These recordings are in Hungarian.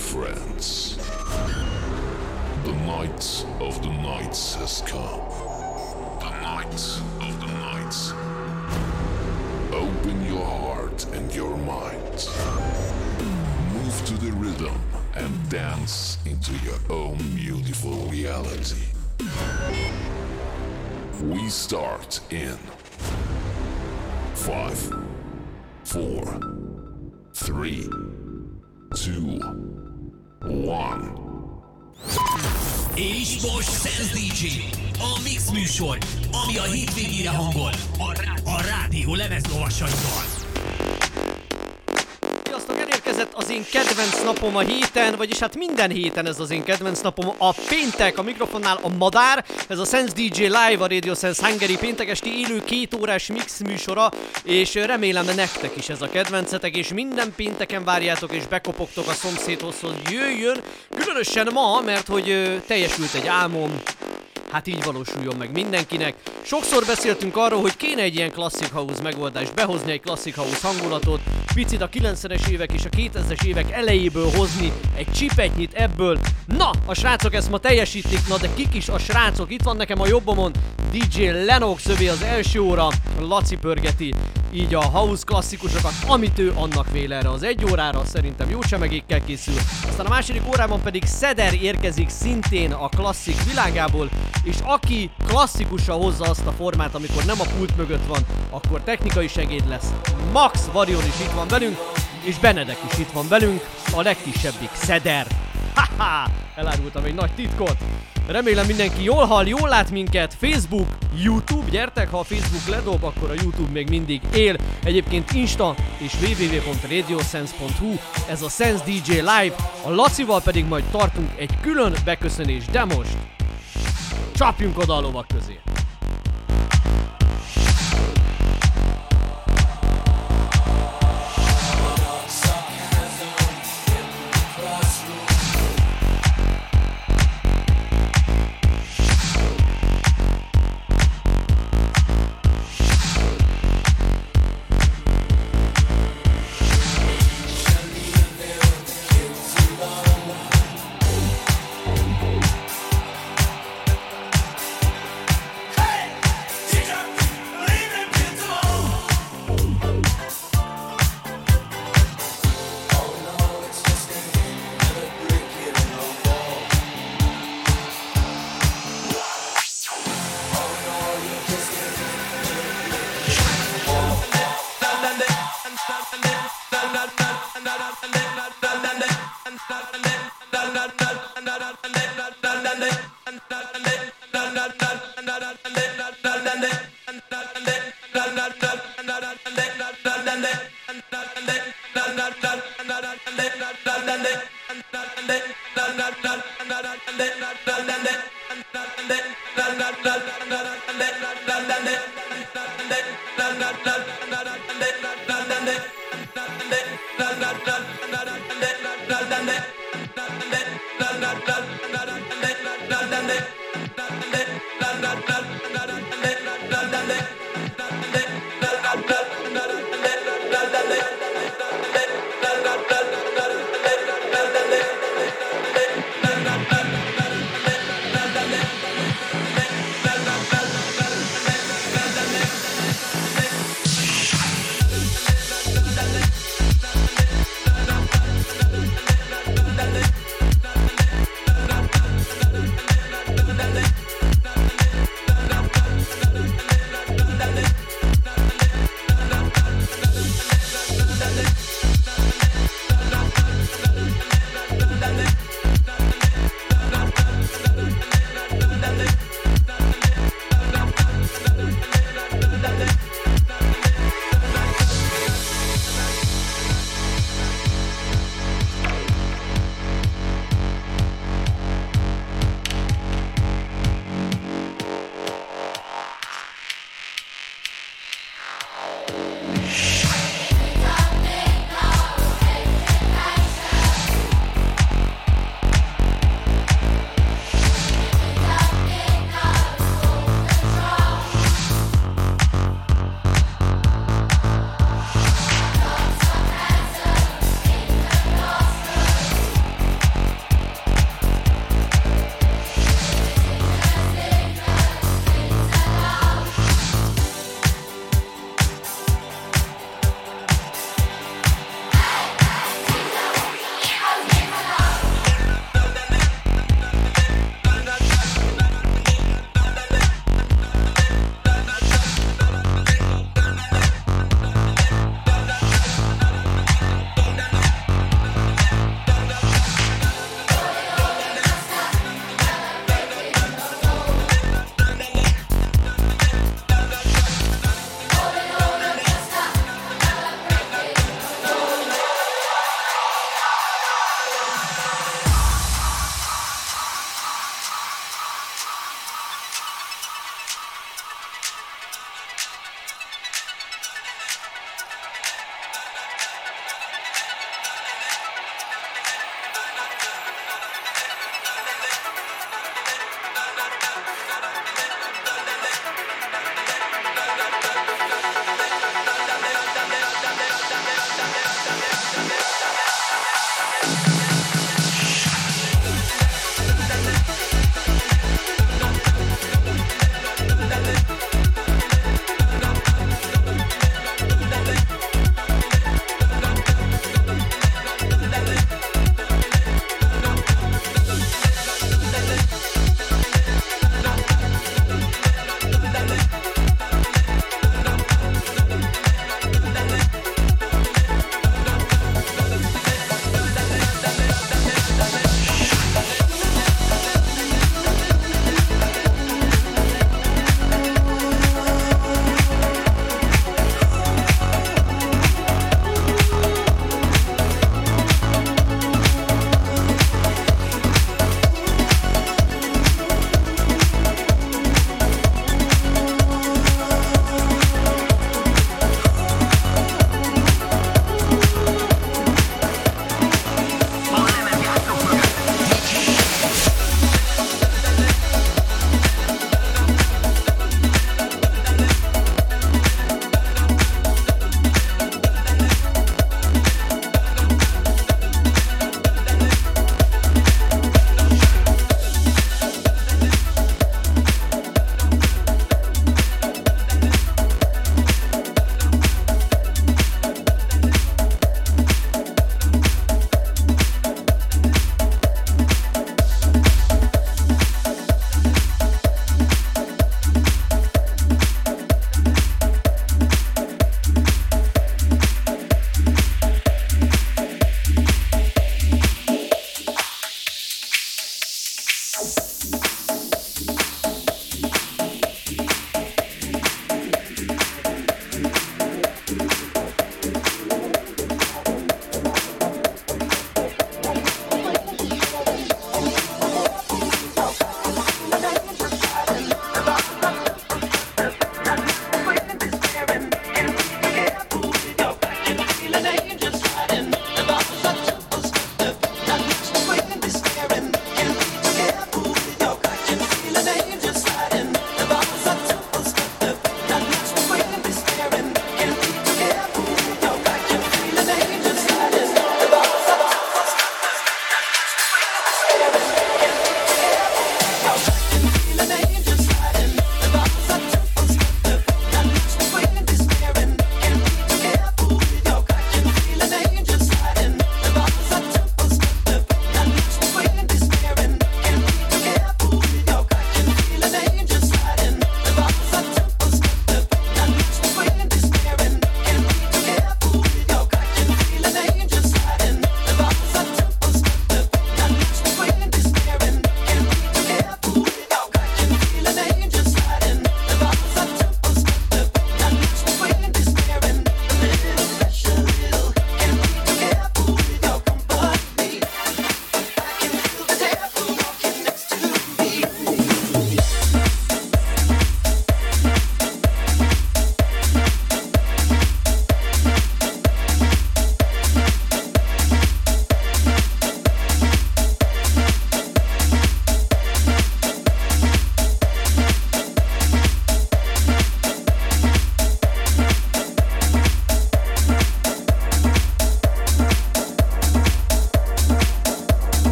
friends. The night of the nights has come. The night of the nights. Open your heart and your mind. Move to the rhythm and dance into your own beautiful reality. We start in five, four, three, two, one. És most Sense DJ, a Mix műsor, ami a hétvégére hangol, a, rá- a rádió lemezlovasaival. Az én kedvenc napom a héten, vagyis hát minden héten ez az én kedvenc napom. A péntek, a mikrofonnál a madár, ez a Sense DJ Live, a Radio Sense Hungary péntek esti élő két órás mix műsora, és remélem nektek is ez a kedvencetek, és minden pénteken várjátok és bekopogtok a szomszédhoz, hogy jöjjön, különösen ma, mert hogy ö, teljesült egy álmom, Hát így valósuljon meg mindenkinek. Sokszor beszéltünk arról, hogy kéne egy ilyen Classic House megoldást, behozni egy Classic House hangulatot, picit a 90-es évek és a 2000-es évek elejéből hozni egy csipetnyit ebből. Na, a srácok ezt ma teljesítik, na de kik is a srácok? Itt van nekem a jobbomon DJ Lennox, övé az első óra, Laci pörgeti így a house klasszikusokat, amit ő annak vél erre az egy órára, szerintem jó csemegékkel készül. Aztán a második órában pedig Szeder érkezik szintén a klasszik világából, és aki klasszikusan hozza azt a formát, amikor nem a pult mögött van, akkor technikai segéd lesz. Max Varion is itt van velünk, és Benedek is itt van velünk, a legkisebbik Szeder. Haha, elárultam egy nagy titkot. Remélem mindenki jól hall, jól lát minket. Facebook, YouTube, gyertek, ha a Facebook ledob, akkor a YouTube még mindig él. Egyébként Insta és www.radiosense.hu, ez a Sense DJ Live, a Lacival pedig majd tartunk egy külön beköszönés, de most csapjunk oda a lovak közé.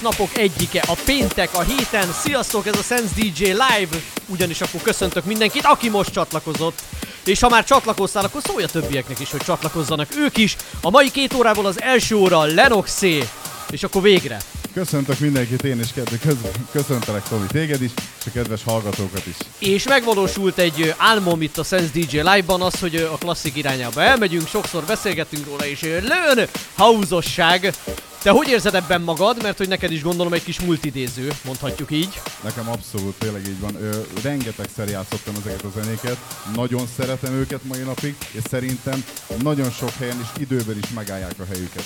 Kedvenc napok egyike, a péntek a héten. Sziasztok, ez a Sense DJ Live. Ugyanis akkor köszöntök mindenkit, aki most csatlakozott. És ha már csatlakoztál, akkor szólj a többieknek is, hogy csatlakozzanak ők is. A mai két órából az első óra Lenoxé. És akkor végre. Köszöntök mindenkit, én is kedve, köszöntelek Tomi téged is, és a kedves hallgatókat is. És megvalósult egy álmom itt a Sense DJ Live-ban az, hogy a klasszik irányába elmegyünk, sokszor beszélgettünk róla, és lőn hauzosság. Te hogy érzed ebben magad? Mert hogy neked is gondolom egy kis multidéző, mondhatjuk így. Nekem abszolút tényleg így van. Ö, rengetegszer játszottam ezeket a zenéket, nagyon szeretem őket mai napig, és szerintem nagyon sok helyen is időben is megállják a helyüket.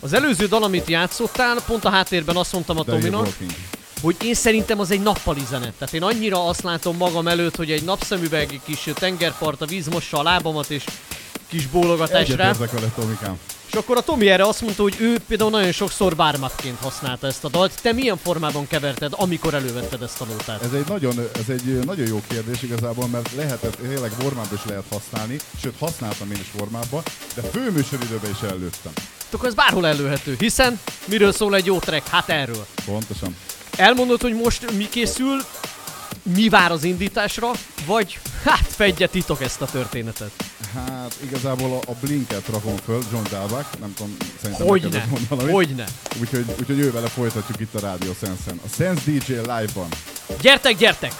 Az előző dal, amit játszottál, pont a háttérben azt mondtam a Tominak, hogy én szerintem az egy nappali zene. Tehát én annyira azt látom magam előtt, hogy egy napszemüveg, egy kis tengerpart, a víz mossa a lábamat, és kis bólogatás rá. Egyetértek vele, Tomikám. Akkor a Tomi erre azt mondta, hogy ő például nagyon sokszor bármatként használta ezt a dalt. Te milyen formában keverted, amikor elővetted ezt a nótát? Ez egy, nagyon, ez egy nagyon jó kérdés igazából, mert lehetett, tényleg formában is lehet használni, sőt használtam én is formában, de főműsoridőben is előttem. Akkor ez bárhol előhető, hiszen miről szól egy jó track? Hát erről. Pontosan. Elmondod, hogy most mi készül, mi vár az indításra, vagy hát fedje titok ezt a történetet. Hát igazából a, a Blinket rakom föl, John Dalbach, nem tudom, szerintem neked mond valamit. hogyne. Úgyhogy, úgyhogy ővele folytatjuk itt a Rádió Sense-en. A Sense DJ live-ban. Gyertek, gyertek!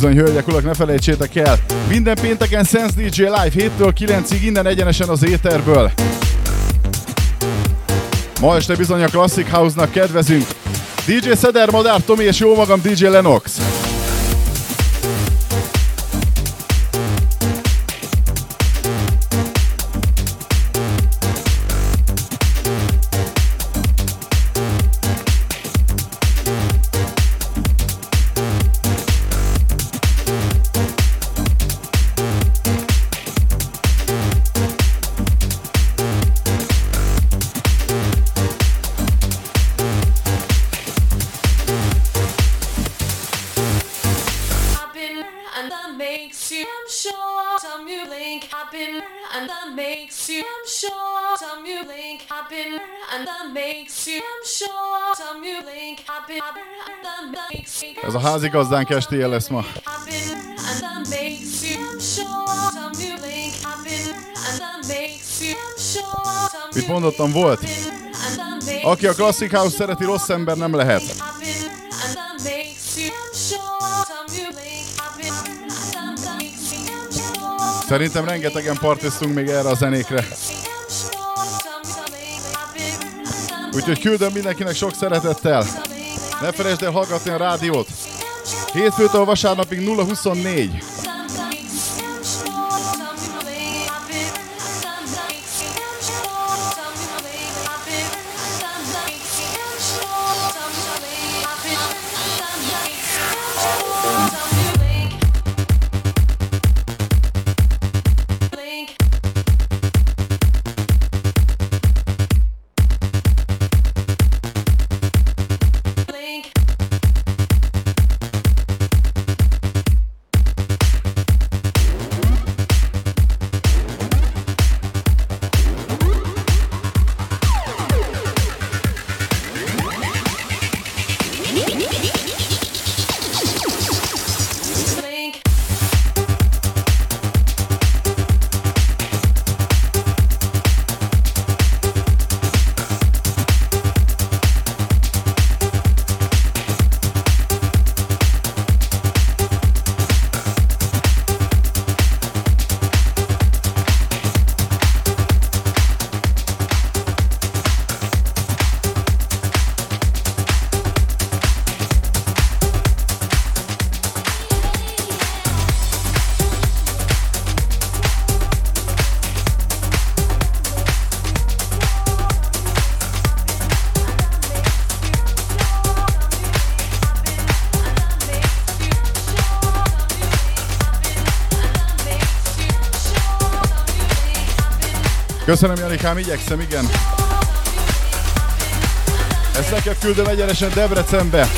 Bizony, hölgyek, urak, ne felejtsétek el, minden pénteken Sense DJ Live 7-től 9-ig innen egyenesen az éterből. Ma este bizony a Classic House-nak kedvezünk. DJ Szeder, Madár, Tomi és jó magam DJ Lenox. Ez a házigazdánk estéje lesz ma. you mondottam, volt? Aki a Classic House szereti, rossz ember nem lehet. Szerintem rengetegen partiztunk még erre a zenékre. Úgyhogy küldöm mindenkinek sok szeretettel. Ne felejtsd el hallgatni a rádiót. Hétfőtől vasárnapig 024. Köszönöm, Janikám, igyekszem, igen. Ezt neked küldöm egyenesen Debrecenbe.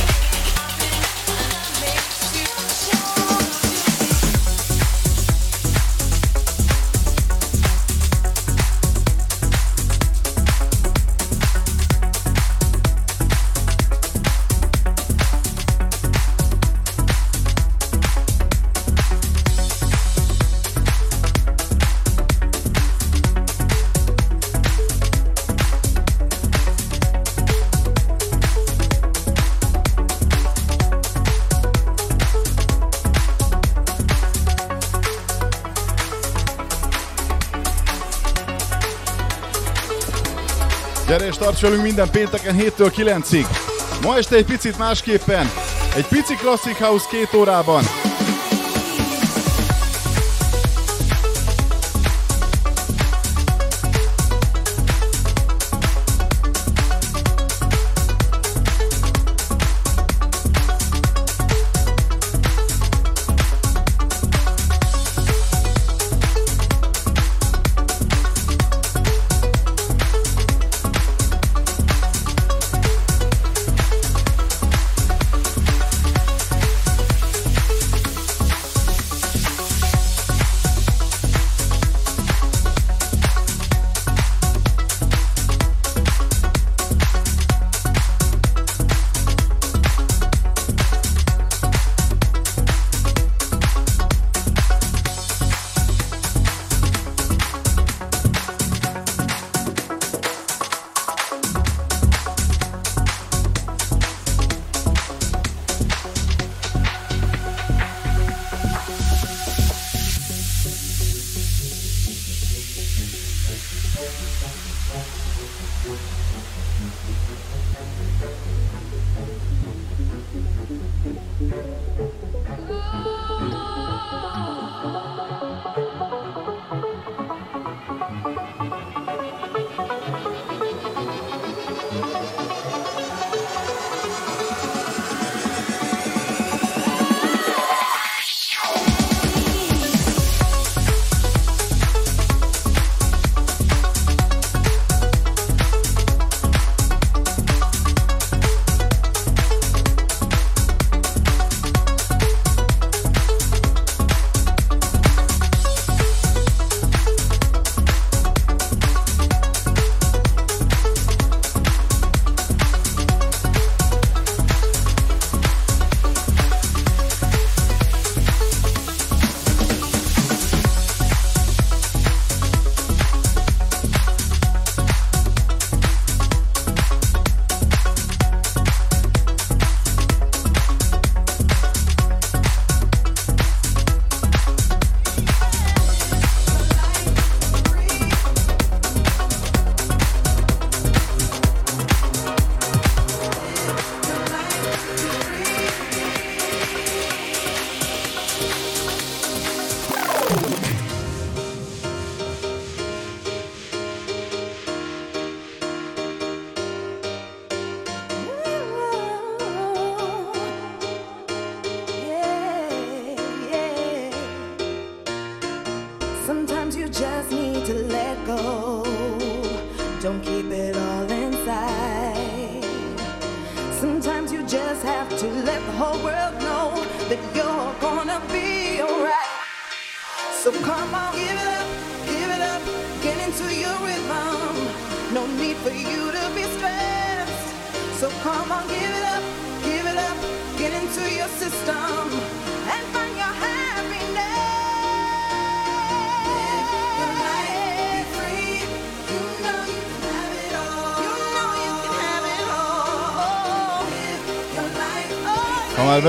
tarts velünk minden pénteken 7-től 9-ig. Ma este egy picit másképpen, egy pici Classic House két órában,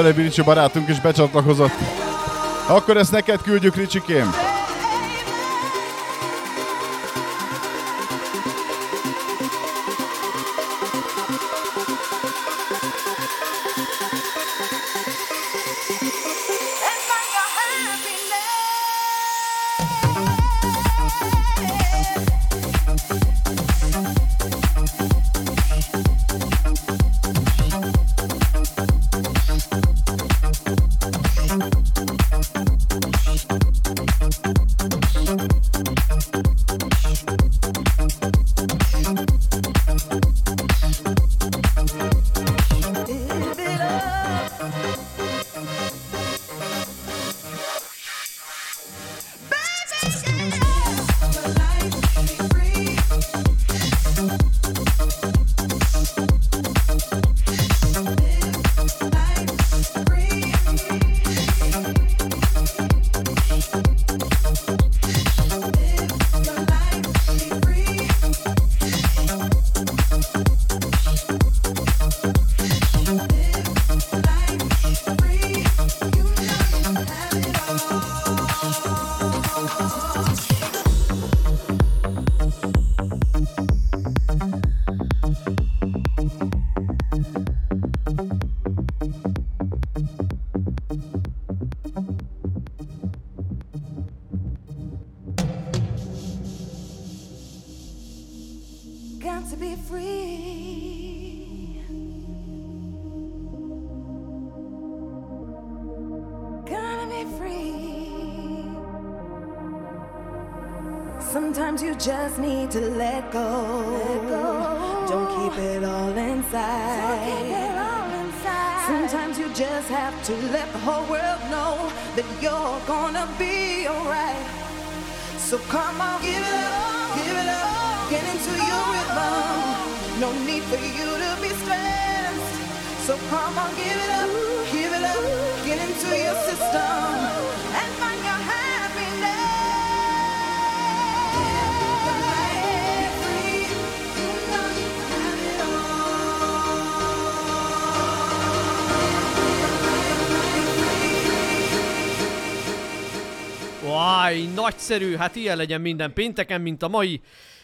vele Ricsi barátunk is becsatlakozott. Akkor ezt neked küldjük, Ricsikém! Váj, nagyszerű, hát ilyen legyen minden pénteken, mint a mai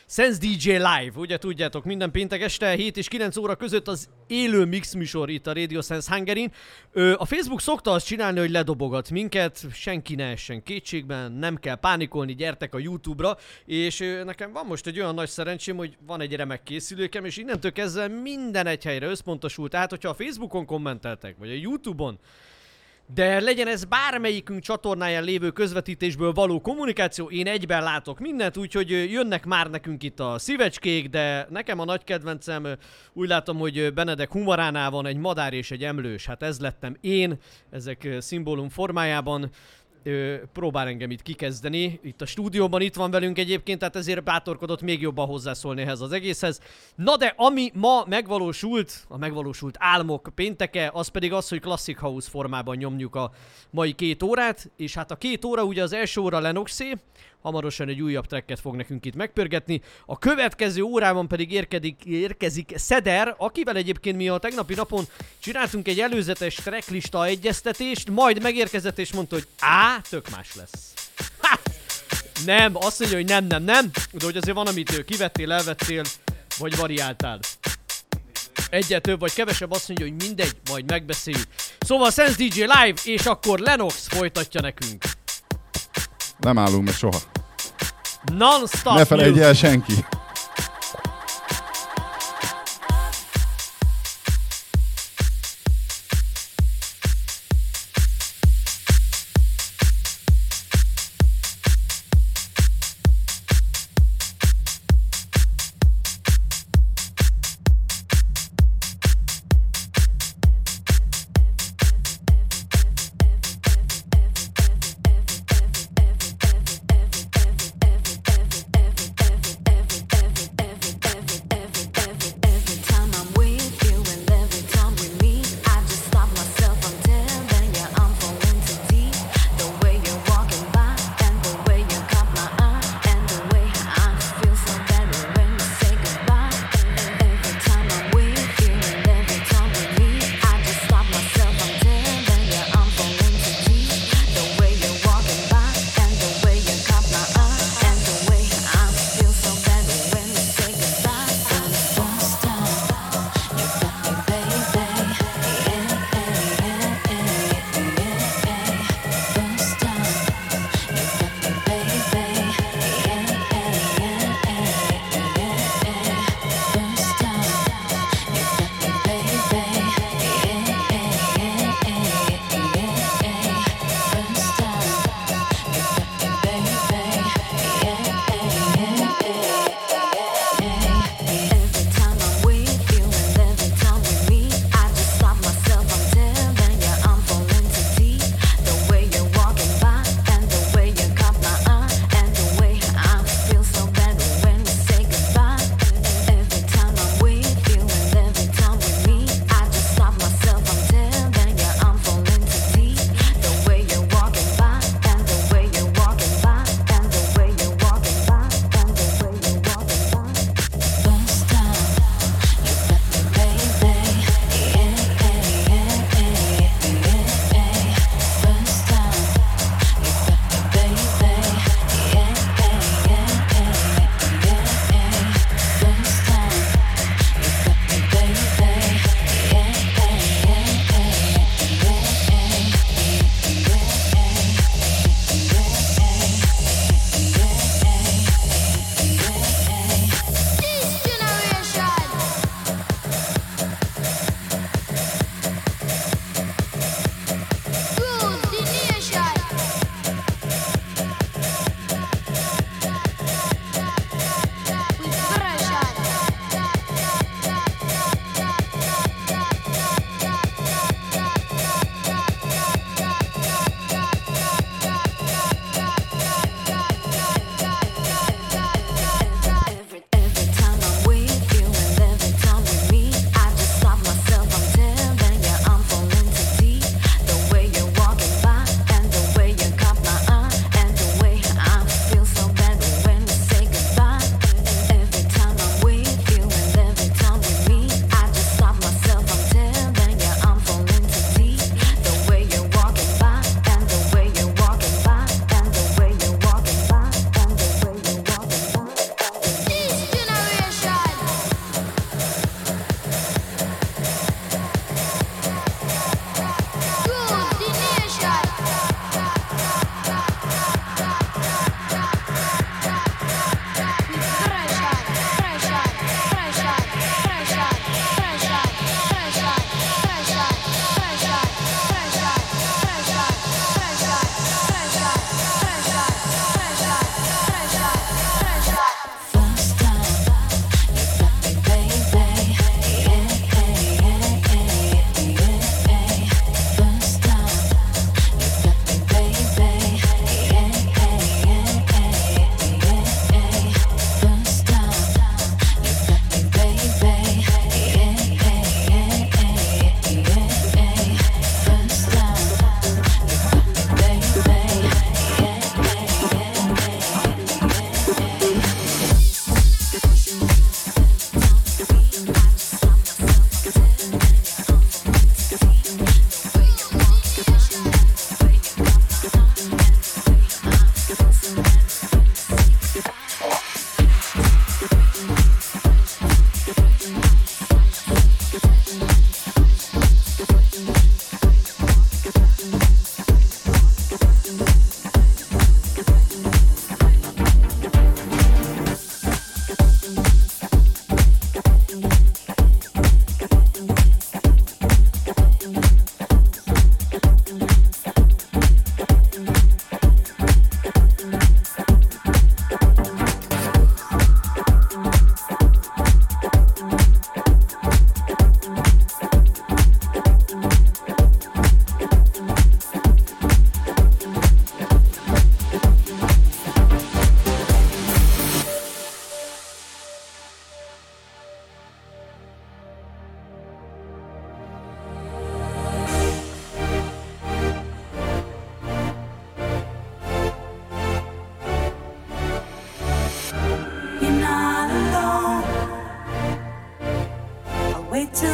Sense DJ Live, ugye tudjátok, minden péntek este 7 és 9 óra között az élő mix műsor itt a Radio Sense Hungary. Ö, a Facebook szokta azt csinálni, hogy ledobogat minket, senki ne essen kétségben, nem kell pánikolni, gyertek a YouTube-ra, és nekem van most egy olyan nagy szerencsém, hogy van egy remek készülékem, és innentől kezdve minden egy helyre összpontosult, tehát hogyha a Facebookon kommenteltek, vagy a YouTube-on, de legyen ez bármelyikünk csatornáján lévő közvetítésből való kommunikáció, én egyben látok mindent, úgyhogy jönnek már nekünk itt a szívecskék, de nekem a nagy kedvencem, úgy látom, hogy Benedek humoránál van egy madár és egy emlős, hát ez lettem én, ezek szimbólum formájában, ö, próbál engem itt kikezdeni. Itt a stúdióban itt van velünk egyébként, tehát ezért bátorkodott még jobban hozzászólni ehhez az egészhez. Na de ami ma megvalósult, a megvalósult álmok pénteke, az pedig az, hogy Classic House formában nyomjuk a mai két órát, és hát a két óra ugye az első óra Lenoxé, hamarosan egy újabb tracket fog nekünk itt megpörgetni. A következő órában pedig érkedik, érkezik Szeder, akivel egyébként mi a tegnapi napon csináltunk egy előzetes tracklista egyeztetést, majd megérkezett és mondta, hogy á, tök más lesz. Ha! Nem, azt mondja, hogy nem, nem, nem, de hogy azért van, amit kivettél, elvettél, vagy variáltál. Egyet több vagy kevesebb azt mondja, hogy mindegy, majd megbeszéljük. Szóval Sense DJ Live, és akkor Lenox folytatja nekünk. Nem állunk meg soha. Non-stop Ne felejtj el senki.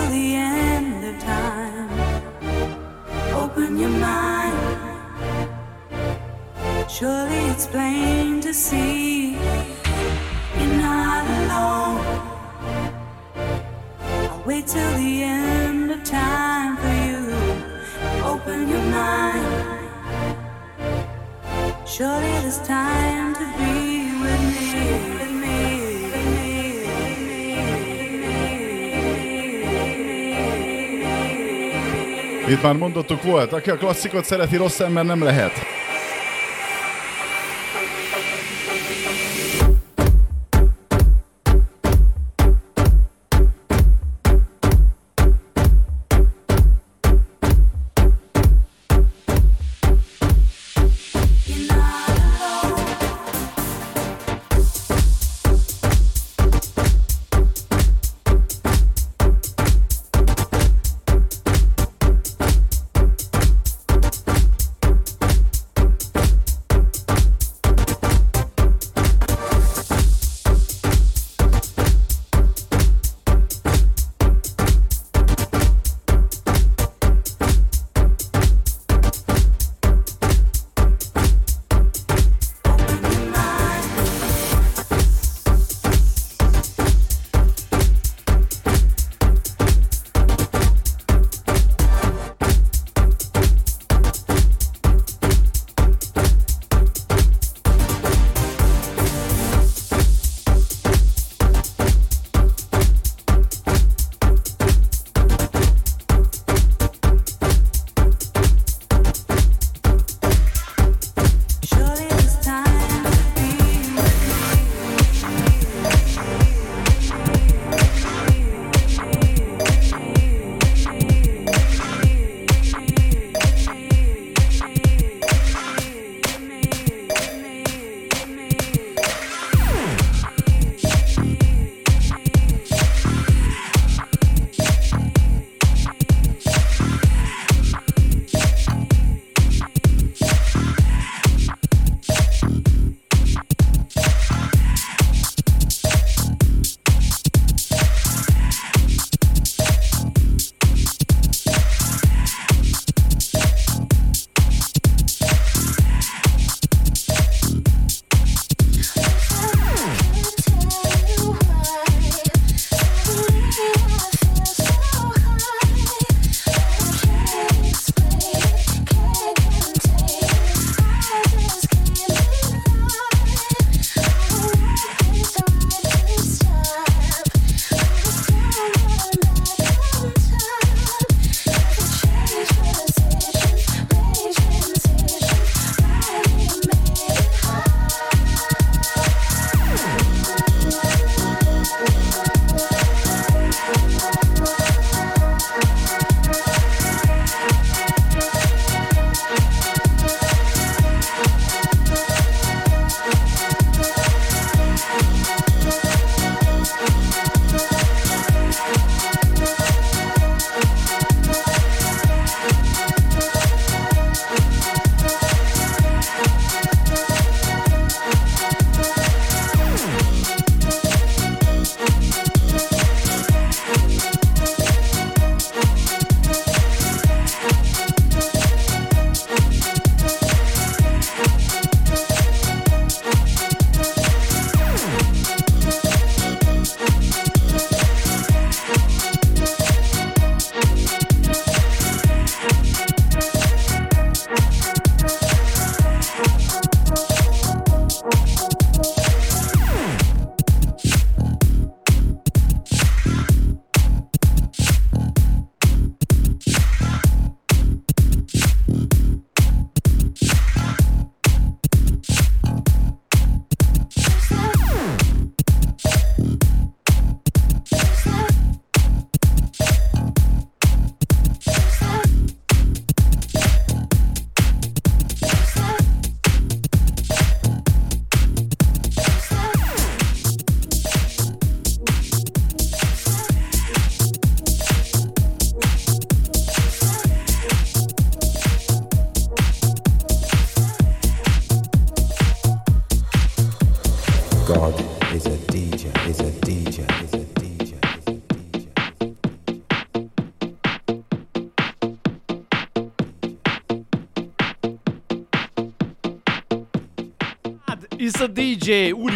The end of time. Open your mind. Surely it's plain to see you're not alone. I'll wait till the end of time for you. Open your mind. Surely it's time to be with me. With me. Itt már mondottuk volt, aki a klasszikot szereti, rossz ember nem lehet.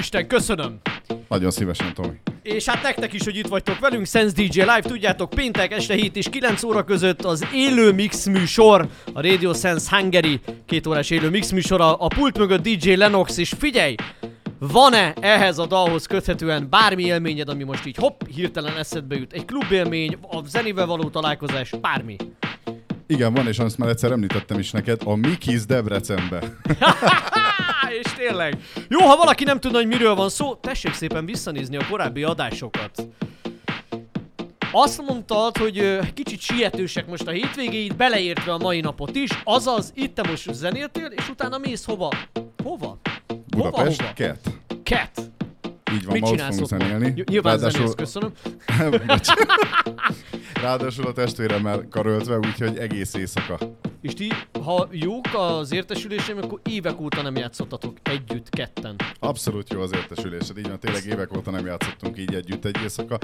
Úristen, köszönöm! Nagyon szívesen, Tomi. És hát nektek is, hogy itt vagytok velünk, Sense DJ Live, tudjátok, péntek este 7 és 9 óra között az élő mix műsor, a Radio Sense Hungary két órás élő mix műsor, a, a pult mögött DJ Lenox, és figyelj! Van-e ehhez a dalhoz köthetően bármi élményed, ami most így hopp, hirtelen eszedbe jut? Egy klubélmény, a zenével való találkozás, bármi. Igen, van, és azt már egyszer említettem is neked, a Mikis Debrecenbe. És tényleg. Jó, ha valaki nem tudna, hogy miről van szó, tessék szépen visszanézni a korábbi adásokat. Azt mondtad, hogy kicsit sietősek most a hétvégéid, beleértve a mai napot is, azaz itt te most zenéltél, és utána mész hova? Hova? Budapest, hova? Ket. Ket. Így van, Mit csinálsz ott? Ny- Nyilván zenész, köszönöm. Ráadásul a testvéremmel karöltve, úgyhogy egész éjszaka. És ti, ha jók az értesüléseim, akkor évek óta nem játszottatok együtt, ketten. Abszolút jó az értesülésed, így van, tényleg évek óta nem játszottunk így együtt egy éjszaka.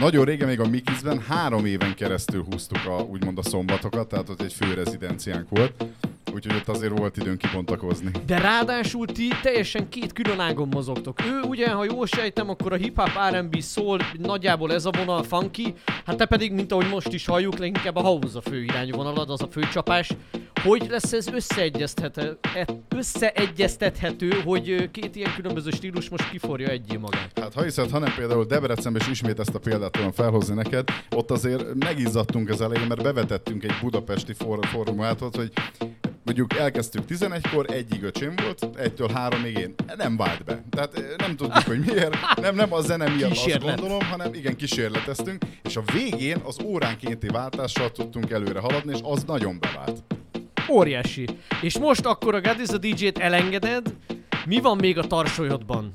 Nagyon régen még a Mikizben három éven keresztül húztuk a, úgymond a szombatokat, tehát ott egy fő rezidenciánk volt, úgyhogy ott azért volt időnk kibontakozni. De ráadásul ti teljesen két külön ágon mozogtok. Ő ugye, ha jól sejtem, akkor a hip-hop R&B szól, nagyjából ez a vonal funky, hát te pedig, mint ahogy most is halljuk, leginkább a house a fő irányú vonalad, az a főcsapás. Hogy lesz ez összeegyeztethető, összeegyeztethető, hogy két ilyen különböző stílus most kiforja egyé magát? Hát ha hiszed, hanem például Debrecenben is ismét ezt a példát tudom felhozni neked, ott azért megizzadtunk az elején, mert bevetettünk egy budapesti for- formátot, hogy mondjuk elkezdtük 11-kor, egyig öcsém volt, egytől háromig én. Nem vált be. Tehát eh, nem tudjuk, hogy miért. Nem, nem a zene miatt azt Kísérlet. gondolom, hanem igen, kísérleteztünk, és a végén az óránkénti váltással tudtunk előre haladni, és az nagyon bevált. Óriási. És most akkor a God is a DJ-t elengeded, mi van még a tarsolyodban?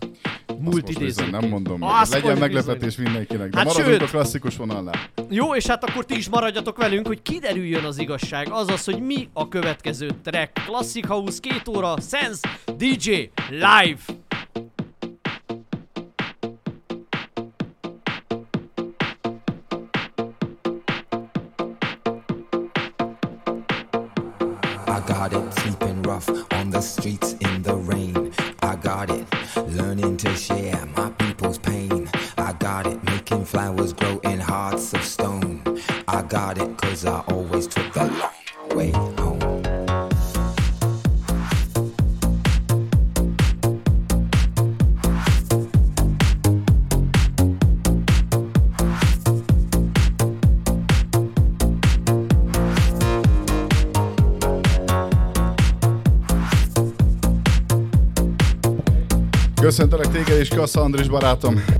Múlt idéző. bizony nem mondom, meg. Azt legyen meglepetés mindenkinek. De Hát maradunk sőt. a klasszikus vonalnál. Jó, és hát akkor ti is maradjatok velünk, hogy kiderüljön az igazság. Azaz, hogy mi a következő track. Classic House, két óra, Sense, DJ, live. I got it, sleeping rough on the streets in the rain. I got it, learning to share my people's pain. I got it, making flowers grow in hearts of stone. I got it, cause I always took the és Kassa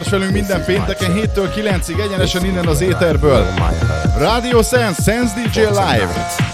tarts velünk minden pénteken 7-től 9-ig egyenesen innen az éterből. Radio Sense, Sense DJ Live.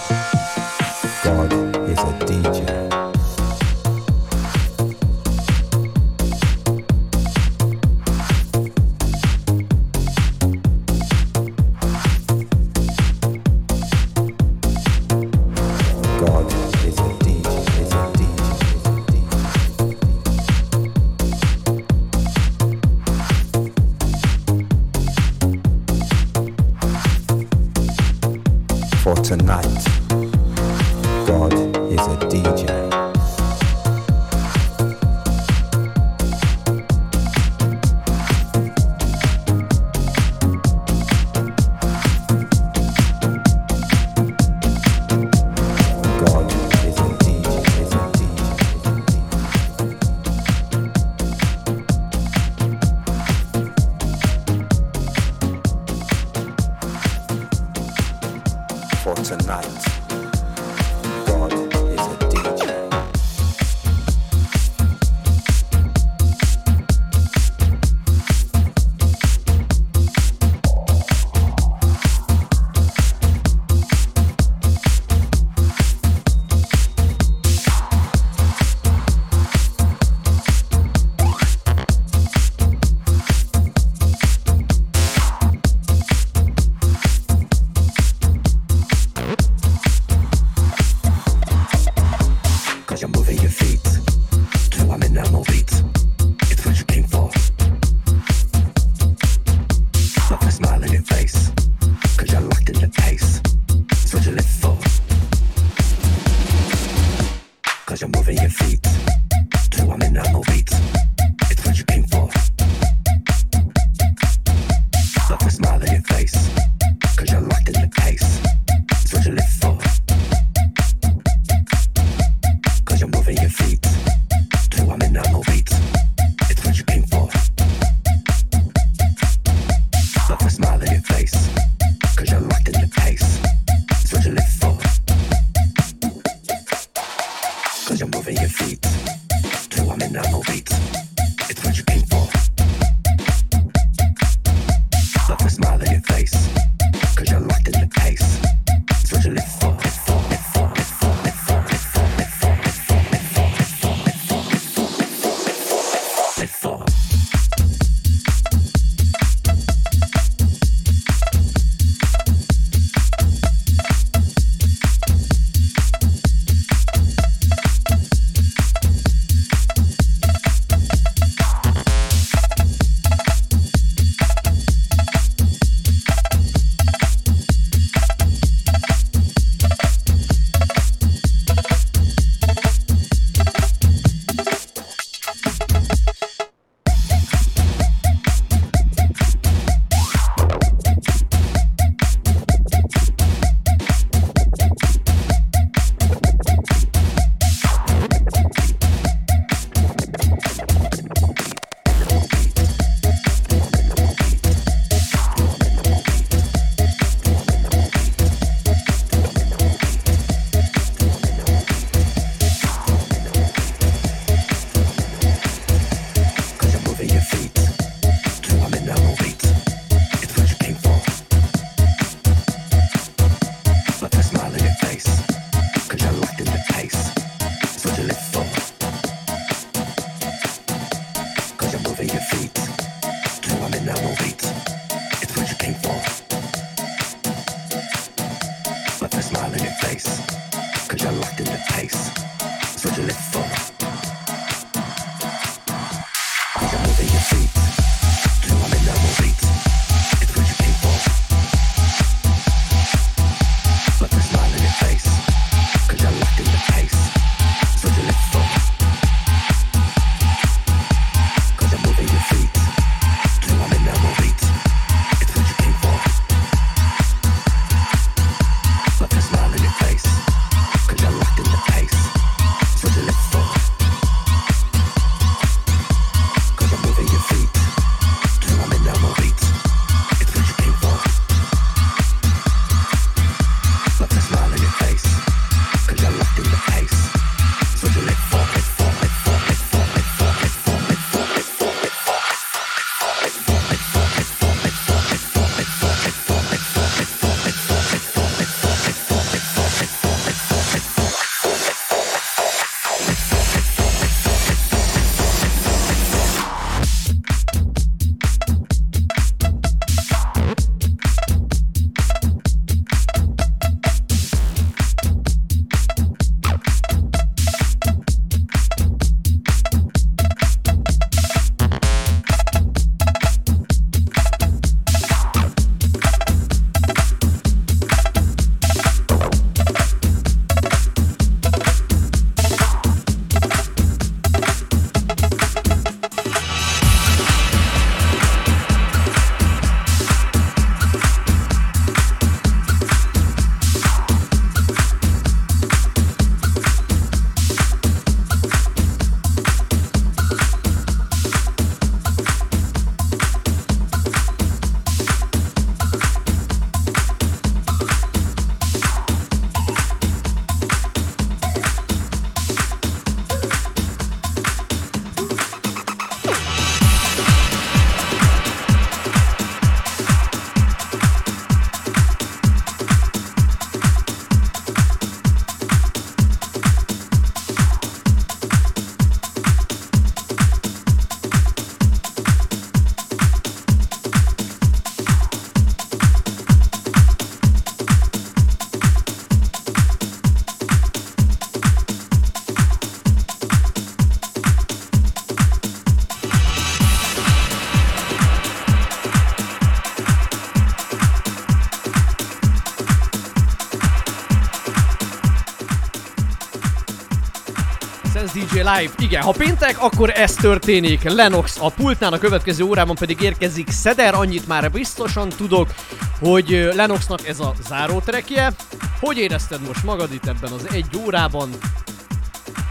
Live. Igen, ha péntek, akkor ez történik. Lenox a pultnál, a következő órában pedig érkezik Szeder, annyit már biztosan tudok, hogy Lenoxnak ez a záró trekje. Hogy érezted most magad itt ebben az egy órában?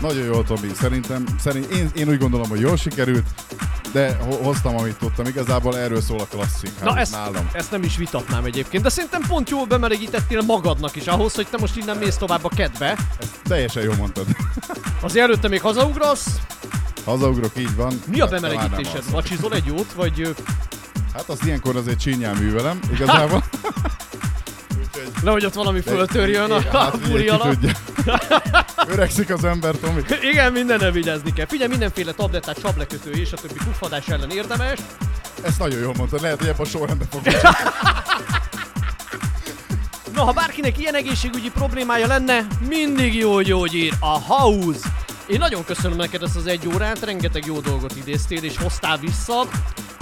Nagyon jól, Tomi. Szerintem, szerint, én, én úgy gondolom, hogy jól sikerült, de ho- hoztam, amit tudtam. Igazából erről szól a klasszik. Na hát, ezt, nálam. ezt nem is vitatnám egyébként, de szerintem pont jól bemelegítettél magadnak is ahhoz, hogy te most innen mész tovább a kedve. Ezt teljesen jól mondtad. Azért előtte még hazaugrasz. Hazaugrok, így van. Mi a bemelegítésed? az. Vacsizol egy jót, vagy... Hát azt ilyenkor azért csínyán művelem, igazából. Úgyhogy Nehogy ott valami föltörjön a, hát, a alatt. Öregszik az ember, Tomi. Igen, mindenre vigyázni kell. Figyelj, mindenféle tablettát, sablekötő és a többi puffadás ellen érdemes. Ezt nagyon jól mondtad, lehet, hogy ebben a sorrendben fogom. Na, ha bárkinek ilyen egészségügyi problémája lenne, mindig jó gyógyír a House. Én nagyon köszönöm neked ezt az egy órát, rengeteg jó dolgot idéztél és hoztál vissza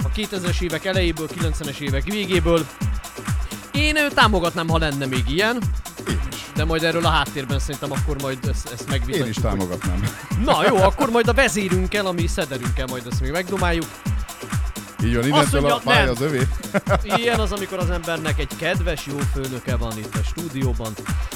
a 2000-es évek elejéből, 90-es évek végéből. Én támogatnám, ha lenne még ilyen, de majd erről a háttérben szerintem akkor majd ezt, ezt megvitatjuk. Én is hogy- támogatnám. Na jó, akkor majd a vezérünkkel, ami szederünkkel majd ezt még megdomáljuk. Így van, innentől mondja, a pálya nem. az övé. Ilyen az, amikor az embernek egy kedves, jó főnöke van itt a stúdióban.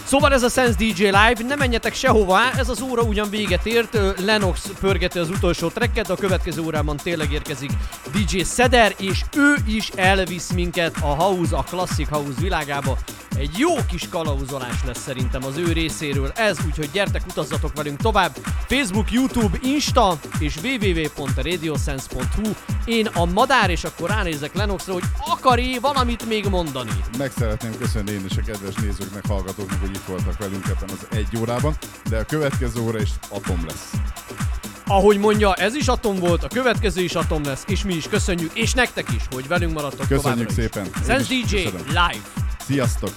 Szóval ez a Sense DJ Live, ne menjetek sehova, ez az óra ugyan véget ért, ö, Lennox pörgeti az utolsó tracket, de a következő órában tényleg érkezik DJ Seder, és ő is elvisz minket a house, a classic house világába. Egy jó kis kalauzolás lesz szerintem az ő részéről ez, úgyhogy gyertek, utazzatok velünk tovább. Facebook, YouTube, Insta és www.radiosense.hu Én a madár, és akkor ránézek Lennoxra, hogy akar-e valamit még mondani. Meg szeretném köszönni én is a kedves nézőknek, hallgatóknak, hogy itt voltak velünk ebben az egy órában, de a következő óra is atom lesz. Ahogy mondja, ez is atom volt, a következő is atom lesz, és mi is köszönjük, és nektek is, hogy velünk maradtok Köszönjük szépen. Sense DJ köszönöm. live. Sziasztok!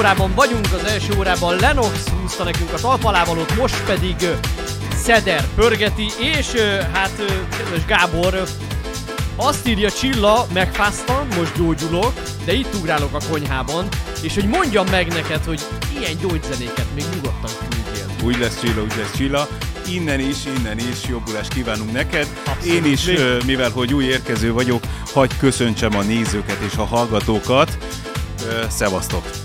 Órában vagyunk, az első órában Lenox húzta nekünk a talpalávalót, most pedig Szeder pörgeti, és hát kedves Gábor, azt írja Csilla, megfáztam, most gyógyulok, de itt ugrálok a konyhában, és hogy mondjam meg neked, hogy ilyen gyógyzenéket még nyugodtan küldjél. Úgy lesz Csilla, úgy lesz Csilla. Innen is, innen is jobbulást kívánunk neked. Abszolút. Én is, mivel hogy új érkező vagyok, hagy köszöntsem a nézőket és a hallgatókat. Szevasztok!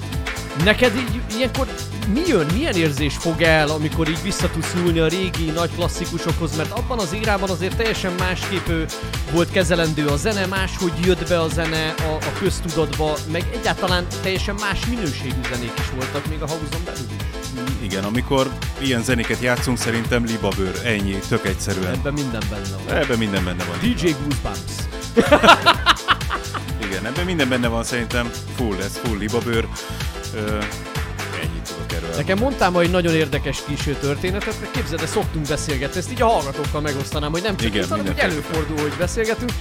Neked így ilyenkor mi jön, milyen érzés fog el, amikor így vissza tudsz nyúlni a régi nagy klasszikusokhoz, mert abban az érában azért teljesen másképp volt kezelendő a zene, máshogy jött be a zene a, a köztudatba, meg egyáltalán teljesen más minőségű zenék is voltak még a hauzon belül is. Igen, amikor ilyen zenéket játszunk, szerintem libabőr, ennyi, tök egyszerűen. Ebben minden benne van. Ebben minden benne van. DJ Goosebumps. Igen, ebben minden benne van szerintem. Full, ez full libabőr. Ö, ennyit tudok erről. Nekem mondtál ma egy nagyon érdekes kis történetet, mert képzeld, de szoktunk beszélgetni, ezt így a hallgatókkal megosztanám, hogy nem csak Igen, itt, hanem hogy előfordul, hogy beszélgetünk.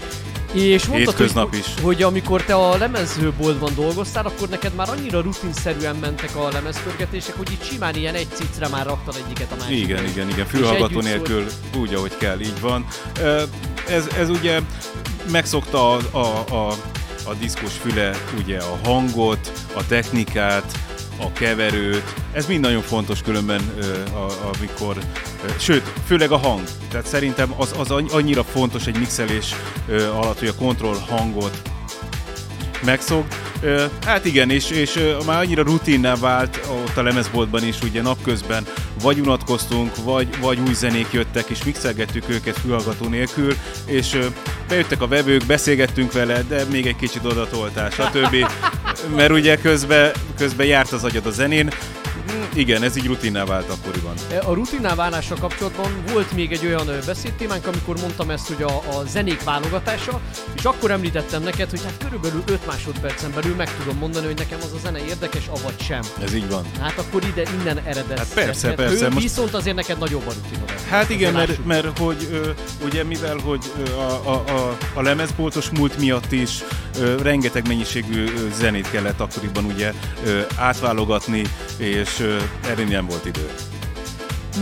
És mondtad, hogy, is. hogy amikor te a lemezboltban dolgoztál, akkor neked már annyira rutinszerűen mentek a lemezpörgetések, hogy itt simán ilyen egy cicre már raktad egyiket a másikra. Igen, igen, igen, fülhallgató nélkül úgy, ahogy kell, így van. Ez, ez ugye megszokta a, a, a, a diszkos füle ugye a hangot, a technikát, a keverőt. Ez mind nagyon fontos különben, amikor, sőt, főleg a hang. Tehát szerintem az, az annyira fontos egy mixelés alatt, hogy a kontroll hangot megszok. Hát igen, és, és már annyira rutinná vált ott a lemezboltban is, ugye napközben vagy unatkoztunk, vagy, vagy új zenék jöttek, és mixelgettük őket fülhallgató nélkül, és bejöttek a vevők, beszélgettünk vele, de még egy kicsit odatoltál, stb. Mert ugye közben, közben járt az agyad a zenén. Igen, ez így rutinná vált akkoriban. E, A rutinál válással kapcsolatban volt még egy olyan beszédtémánk, amikor mondtam ezt, hogy a, a zenék válogatása, és akkor említettem neked, hogy hát körülbelül 5 másodpercen belül meg tudom mondani, hogy nekem az a zene érdekes, avagy sem. Ez így van. Hát akkor ide innen eredet. Hát persze, persze, Ő most- viszont azért neked nagyobb a rutinod. Hát igen, mert, lássuk. mert hogy ö, ugye mivel, hogy a, a, a, a lemezboltos múlt miatt is ö, rengeteg mennyiségű zenét kellett akkoriban ugye ö, átválogatni, és erre nem volt idő.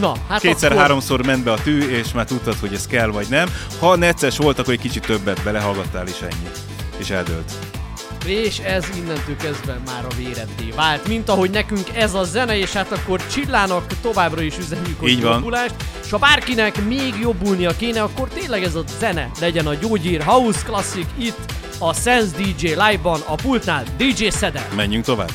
Na, hát Kétszer-háromszor ment be a tű, és már tudtad, hogy ez kell vagy nem. Ha necces volt, akkor egy kicsit többet belehallgattál, és ennyi. És eldőlt. És ez innentől kezdve már a véreddé vált, mint ahogy nekünk ez a zene, és hát akkor Csillának továbbra is üzenjük, van. jobbulást. És ha bárkinek még jobbulnia kéne, akkor tényleg ez a zene legyen a gyógyír House Classic itt a Sense DJ Live-ban, a pultnál DJ Szedel. Menjünk tovább.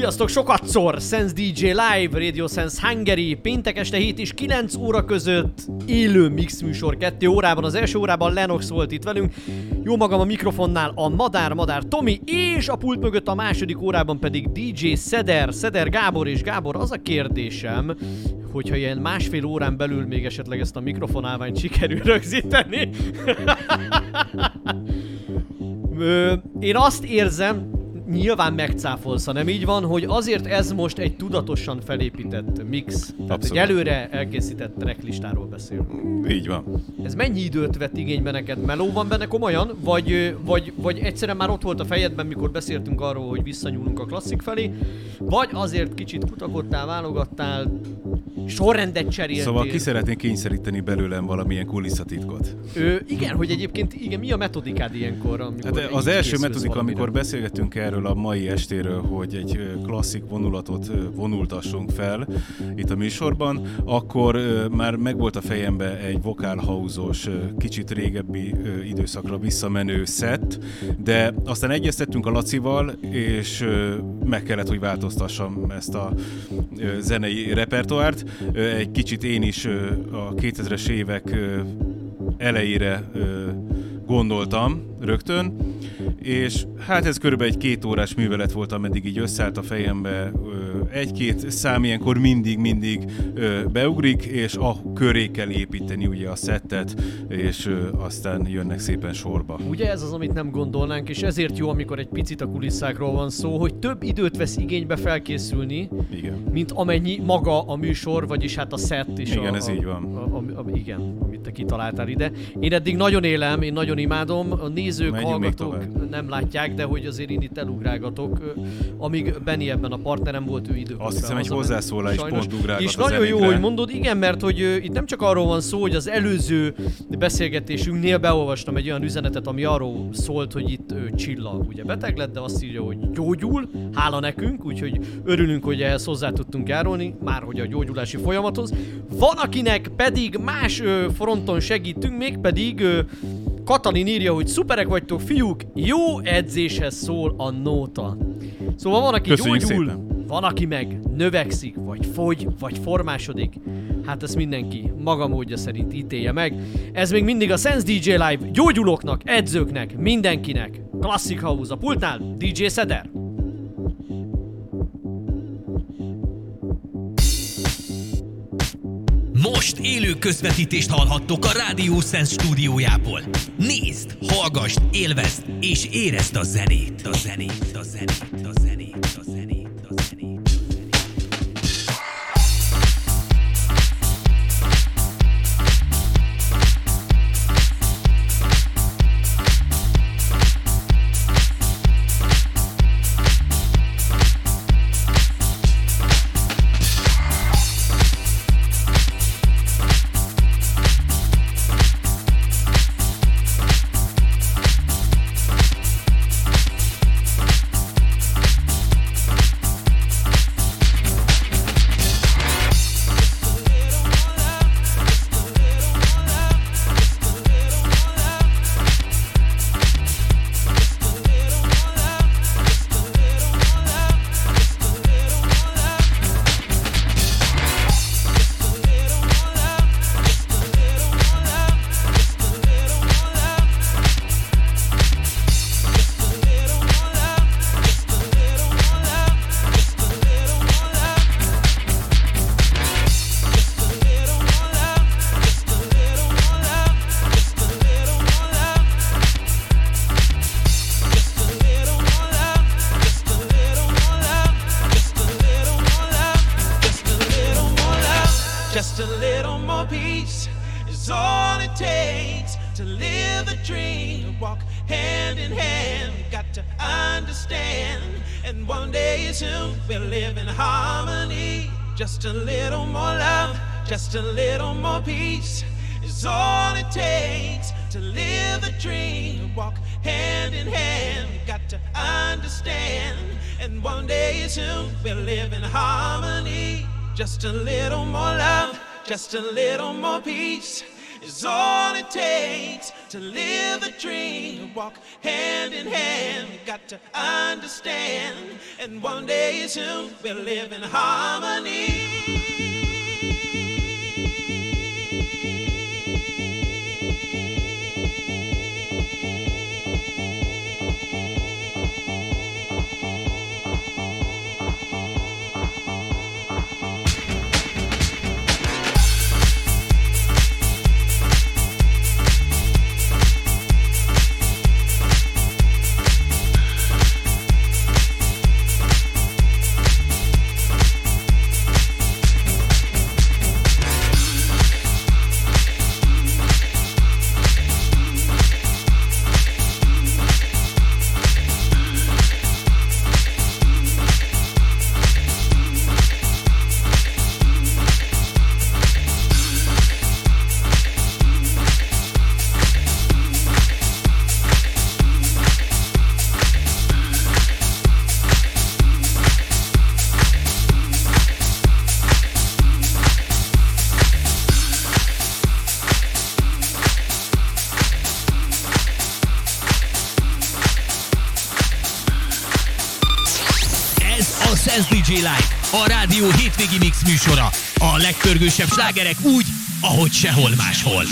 Sziasztok, sokatszor! Sense DJ Live, Radio Sense Hungary, péntek este 7 és 9 óra között élő mix műsor 2 órában. Az első órában Lennox volt itt velünk, jó magam a mikrofonnál a Madár Madár Tomi, és a pult mögött a második órában pedig DJ Szeder, Szeder Gábor és Gábor, az a kérdésem, hogyha ilyen másfél órán belül még esetleg ezt a mikrofonálványt sikerül rögzíteni. Ö, én azt érzem, nyilván megcáfolsz, nem így van, hogy azért ez most egy tudatosan felépített mix. Tehát Abszolút. egy előre elkészített tracklistáról beszél. Így van. Ez mennyi időt vett igénybe neked? Meló van benne komolyan? Vagy, vagy, vagy egyszerűen már ott volt a fejedben, mikor beszéltünk arról, hogy visszanyúlunk a klasszik felé? Vagy azért kicsit kutakodtál, válogattál, sorrendet cseréltél? Szóval ki szeretnék kényszeríteni belőlem valamilyen kulisszatitkot. Ö, igen, hogy egyébként igen, mi a metodikád ilyenkor? Amikor Hát az első metodika, amikor beszélgettünk erről a mai estéről, hogy egy klasszik vonulatot vonultassunk fel itt a műsorban, akkor már megvolt a fejembe egy vokálhauzos, kicsit régebbi időszakra visszamenő szett, de aztán egyeztettünk a Lacival, és meg kellett, hogy változtassam ezt a zenei repertoárt, egy kicsit én is a 2000-es évek elejére gondoltam rögtön, és hát ez körülbelül egy két órás művelet volt, ameddig így összeállt a fejembe. Egy-két szám ilyenkor mindig-mindig beugrik, és a köré kell építeni ugye a szettet, és aztán jönnek szépen sorba. Ugye ez az, amit nem gondolnánk, és ezért jó, amikor egy picit a kulisszákról van szó, hogy több időt vesz igénybe felkészülni, Igen. mint amennyi maga a műsor, vagyis hát a set is. Igen, a, ez a, így van. A, a, a, igen, amit te kitaláltál ide. Én eddig nagyon élem, én nagyon imádom, a nézők, Menjünk hallgatók nem látják, de hogy azért én itt elugrálgatok, ö, amíg Benny ebben a partnerem volt, ő időközben. Azt hiszem, egy hozzászólás is pont ugrálgat És nagyon jó, hogy mondod, igen, mert hogy itt nem csak arról van szó, hogy az előző beszélgetésünknél beolvastam egy olyan üzenetet, ami arról szólt, hogy itt ö, Csilla ugye beteg lett, de azt írja, hogy gyógyul, hála nekünk, úgyhogy örülünk, hogy ehhez hozzá tudtunk járulni, már hogy a gyógyulási folyamathoz. Van, akinek pedig más ö, fronton segítünk, mégpedig ö, Katalin írja, hogy szuperek vagytok, fiúk, jó edzéshez szól a nóta. Szóval van, aki Köszönjük gyógyul, szépen. van, aki meg növekszik, vagy fogy, vagy formásodik. Hát ezt mindenki maga módja szerint ítélje meg. Ez még mindig a Sense DJ Live gyógyulóknak, edzőknek, mindenkinek. Classic House a pultnál, DJ Szeder. Most élő közvetítést hallhattok a Rádió Sense stúdiójából. Nézd, hallgassd, élvezd és érezd a zenét, a zenét, a zenét, a zenét, a zenét, just a little more peace is all it takes to live the dream. Walk hand in hand, got to understand. And one day soon we'll live in műsora. A legpörgősebb slágerek úgy, ahogy sehol máshol.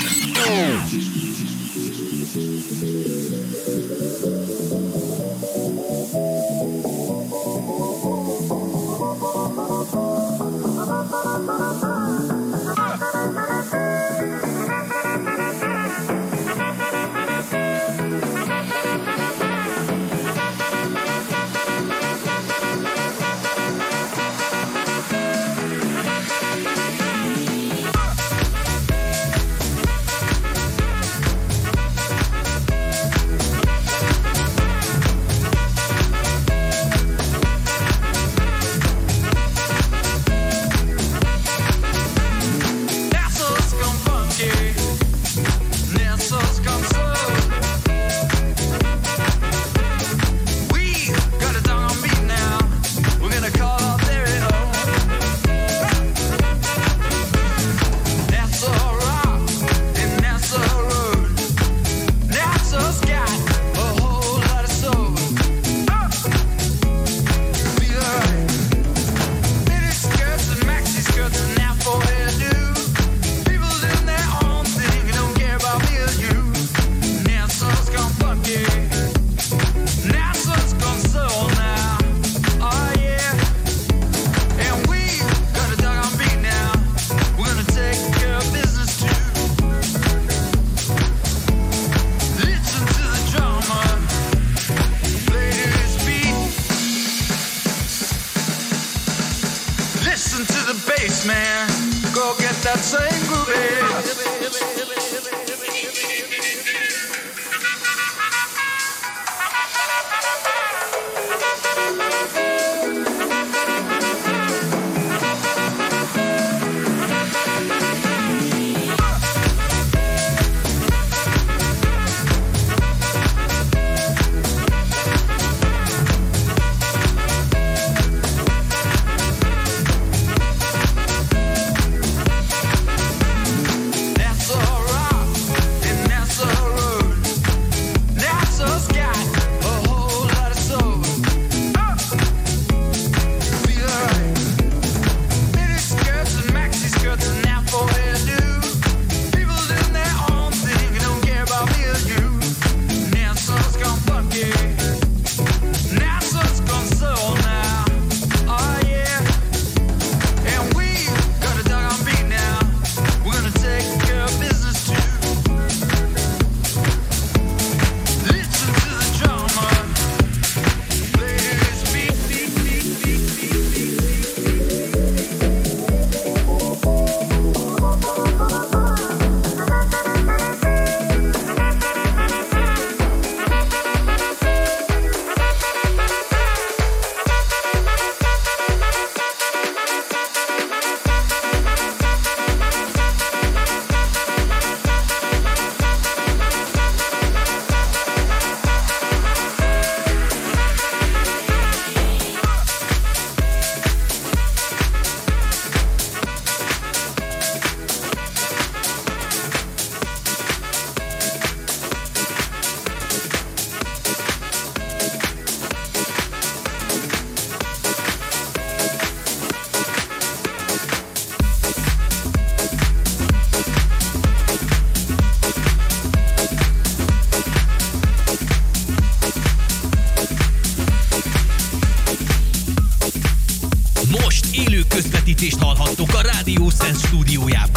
陆地无涯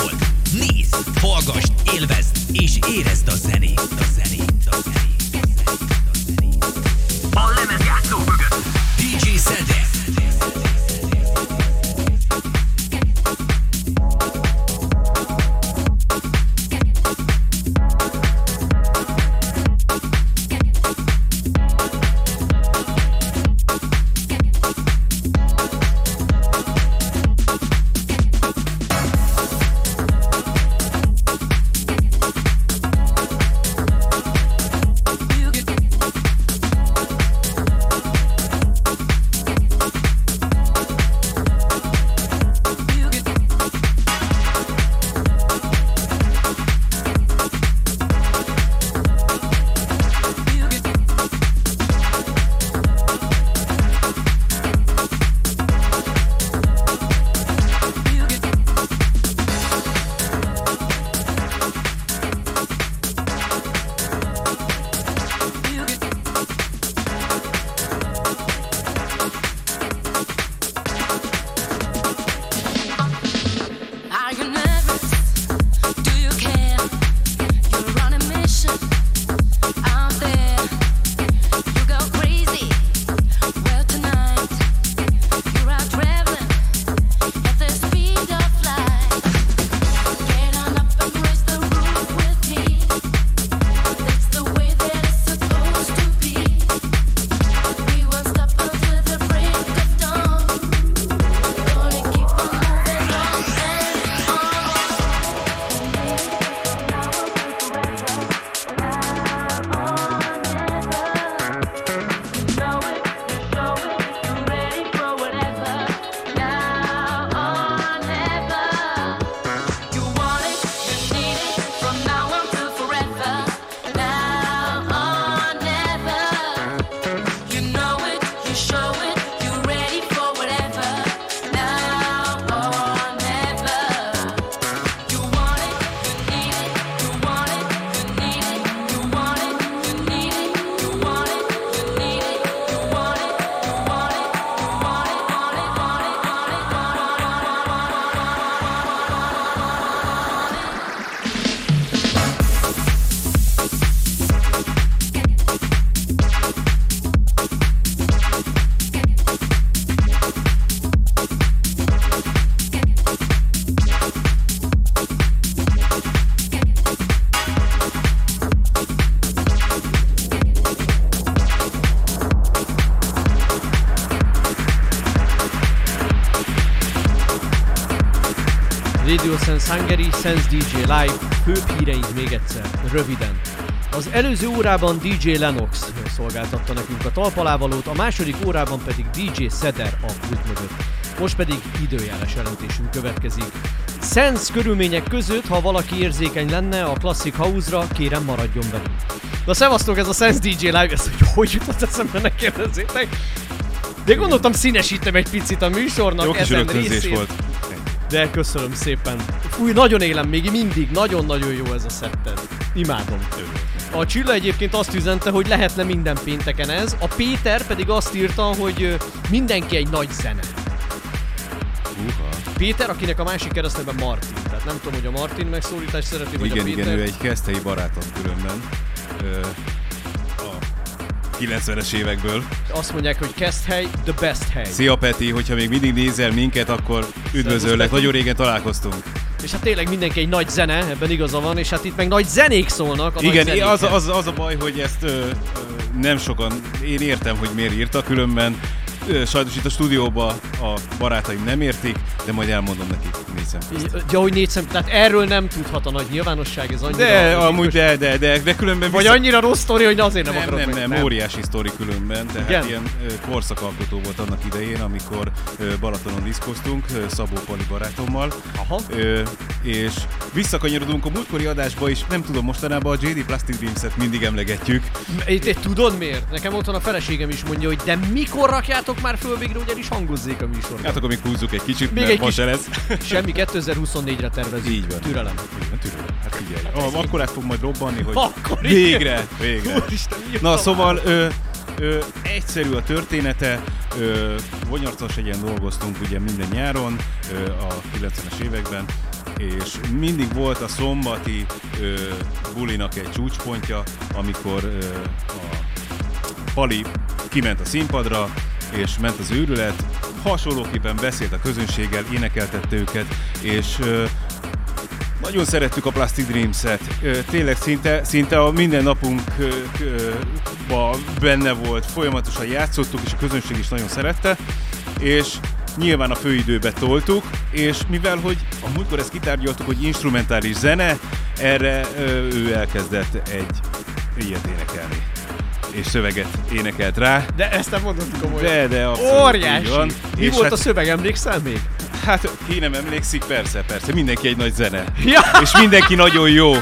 Hungary, Sense DJ Live, főbb híreink még egyszer, röviden. Az előző órában DJ Lennox szolgáltatta nekünk a talpalávalót, a második órában pedig DJ Seder a pult mögött. Most pedig időjárás jelentésünk következik. Sense körülmények között, ha valaki érzékeny lenne a Classic House-ra, kérem maradjon velünk. Na szevasztok, ez a Sense DJ Live, ez hogy hogy jutott eszembe, ne kérdezzétek. De gondoltam színesítem egy picit a műsornak Jó ezen részét. volt. De köszönöm szépen. Fúj, nagyon élem még mindig, nagyon-nagyon jó ez a szetted. Imádom. A Csilla egyébként azt üzente, hogy lehetne minden pénteken ez, a Péter pedig azt írta, hogy mindenki egy nagy zene. Uha. Péter, akinek a másik keresztneve Martin. Tehát nem tudom, hogy a Martin megszólítást szereti, vagy Igen, a Péter. igen, ő egy keszthelyi barátom különben. Ö, a 90-es évekből. Azt mondják, hogy Keszthely, the best hely. Szia Peti, hogyha még mindig nézel minket, akkor üdvözöllek. Nagyon régen találkoztunk. És hát tényleg mindenki egy nagy zene, ebben igaza van, és hát itt meg nagy zenék szólnak. A nagy Igen, zenékhez. az, az, az a baj, hogy ezt ö, ö, nem sokan, én értem, hogy miért írta, különben ö, sajnos itt a stúdióban a barátaim nem értik, de majd elmondom nekik négy szemközt. Ja, hogy négy szem, tehát erről nem tudhat a nagy nyilvánosság, ez annyira... De, amúgy de, de, de, de különben Vagy annyira rossz sztori, hogy azért nem, nem, akarok nem, meg- nem, óriási sztori különben, tehát Igen? ilyen korszakalkotó volt annak idején, amikor Balatonon diszkoztunk Szabó Pali barátommal. Aha. És visszakanyarodunk a múltkori adásba is, nem tudom, mostanában a JD Plastic Dreams-et mindig emlegetjük. Itt, tudod miért? Nekem otthon a feleségem is mondja, hogy de mikor rakjátok már föl végre, ugyanis hangozzék a műsorban. Hát akkor még húzzuk egy kicsit, Még egy kis- lesz. Semmi 2024-re tervezünk. Így van. Türelem. Így van, türelem. Hát figyelj. Ah, akkor át fog majd robbanni, hogy Akkor végre, végre. Úristen, Na szóval ö, ö, egyszerű a története, Vonyarcas egyen dolgoztunk ugye minden nyáron ö, a 90-es években, és mindig volt a szombati ö, bulinak egy csúcspontja, amikor ö, a Pali kiment a színpadra, és ment az őrület, hasonlóképpen beszélt a közönséggel, énekeltette őket, és nagyon szerettük a Plastic Dreams-et. Tényleg szinte, szinte a minden napunkban benne volt, folyamatosan játszottuk, és a közönség is nagyon szerette, és nyilván a főidőbe toltuk, és mivel, hogy a múltkor ezt kitárgyaltuk, hogy instrumentális zene, erre ö, ő elkezdett egy ilyet énekelni. És szöveget énekelt rá. De ezt nem mondod komolyan. De, de abszolút Óriási. van. Mi És volt hát- a szöveg, emlékszel még? Hát, ki nem emlékszik, persze, persze, mindenki egy nagy zene. Ja. És mindenki nagyon jó.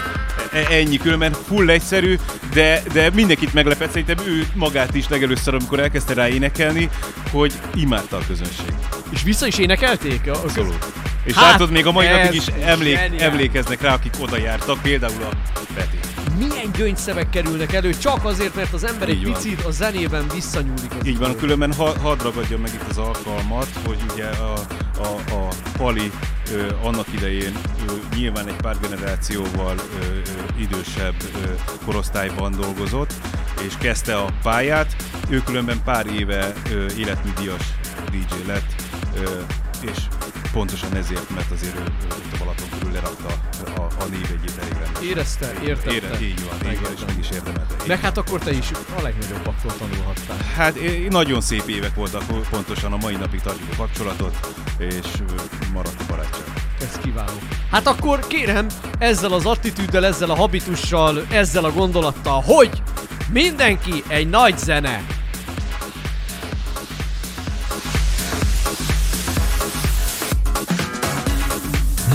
E- Ennyi, különben full egyszerű, de, de mindenkit meglepett, szerintem ő magát is legelőször, amikor elkezdte rá énekelni, hogy imádta a közönség. És vissza is énekelték? A, Abszolút. És Hát, látod, még a mai napig is emlék, emlékeznek rá, akik oda jártak, például a Peti. Milyen gyöngyszevek kerülnek elő, csak azért, mert az ember egy van. picit a zenében visszanyúlik az Így van, különben ha, hadd ragadjam meg itt az alkalmat, hogy ugye a, a, a Pali ö, annak idején ö, nyilván egy pár generációval ö, ö, idősebb ö, korosztályban dolgozott, és kezdte a pályát. Ő különben pár éve ö, életműdíjas DJ lett, ö, és pontosan ezért, mert azért ő, ő a Balaton körül lerakta a, a névegyét elég rendesen. Érezte, értette. Ére, így van, így van, és meg is érdemelte. Meg hát akkor te is a legnagyobbaktól tanulhattál. Hát nagyon szép évek voltak, pontosan a mai napig tartjuk a kapcsolatot, és maradt a barátság. Ez kiváló. Hát akkor kérem, ezzel az attitűddel, ezzel a habitussal, ezzel a gondolattal, hogy mindenki egy nagy zene.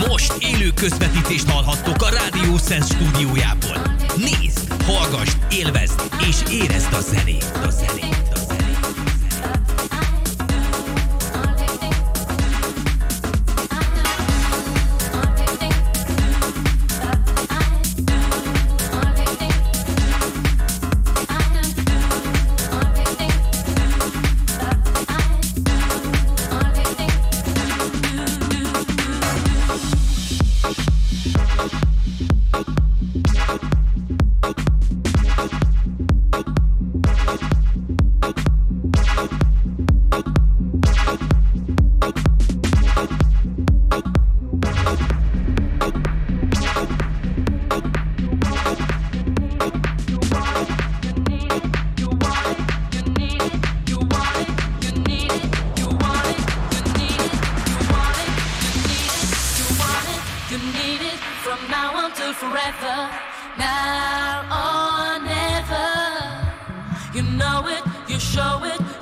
Most élő közvetítést hallhattok a Rádió Sense stúdiójából. Nézd, hallgass, élvezd és érezd a zenét. A zenét. A zenét. forever, now or never. You know it, you show it.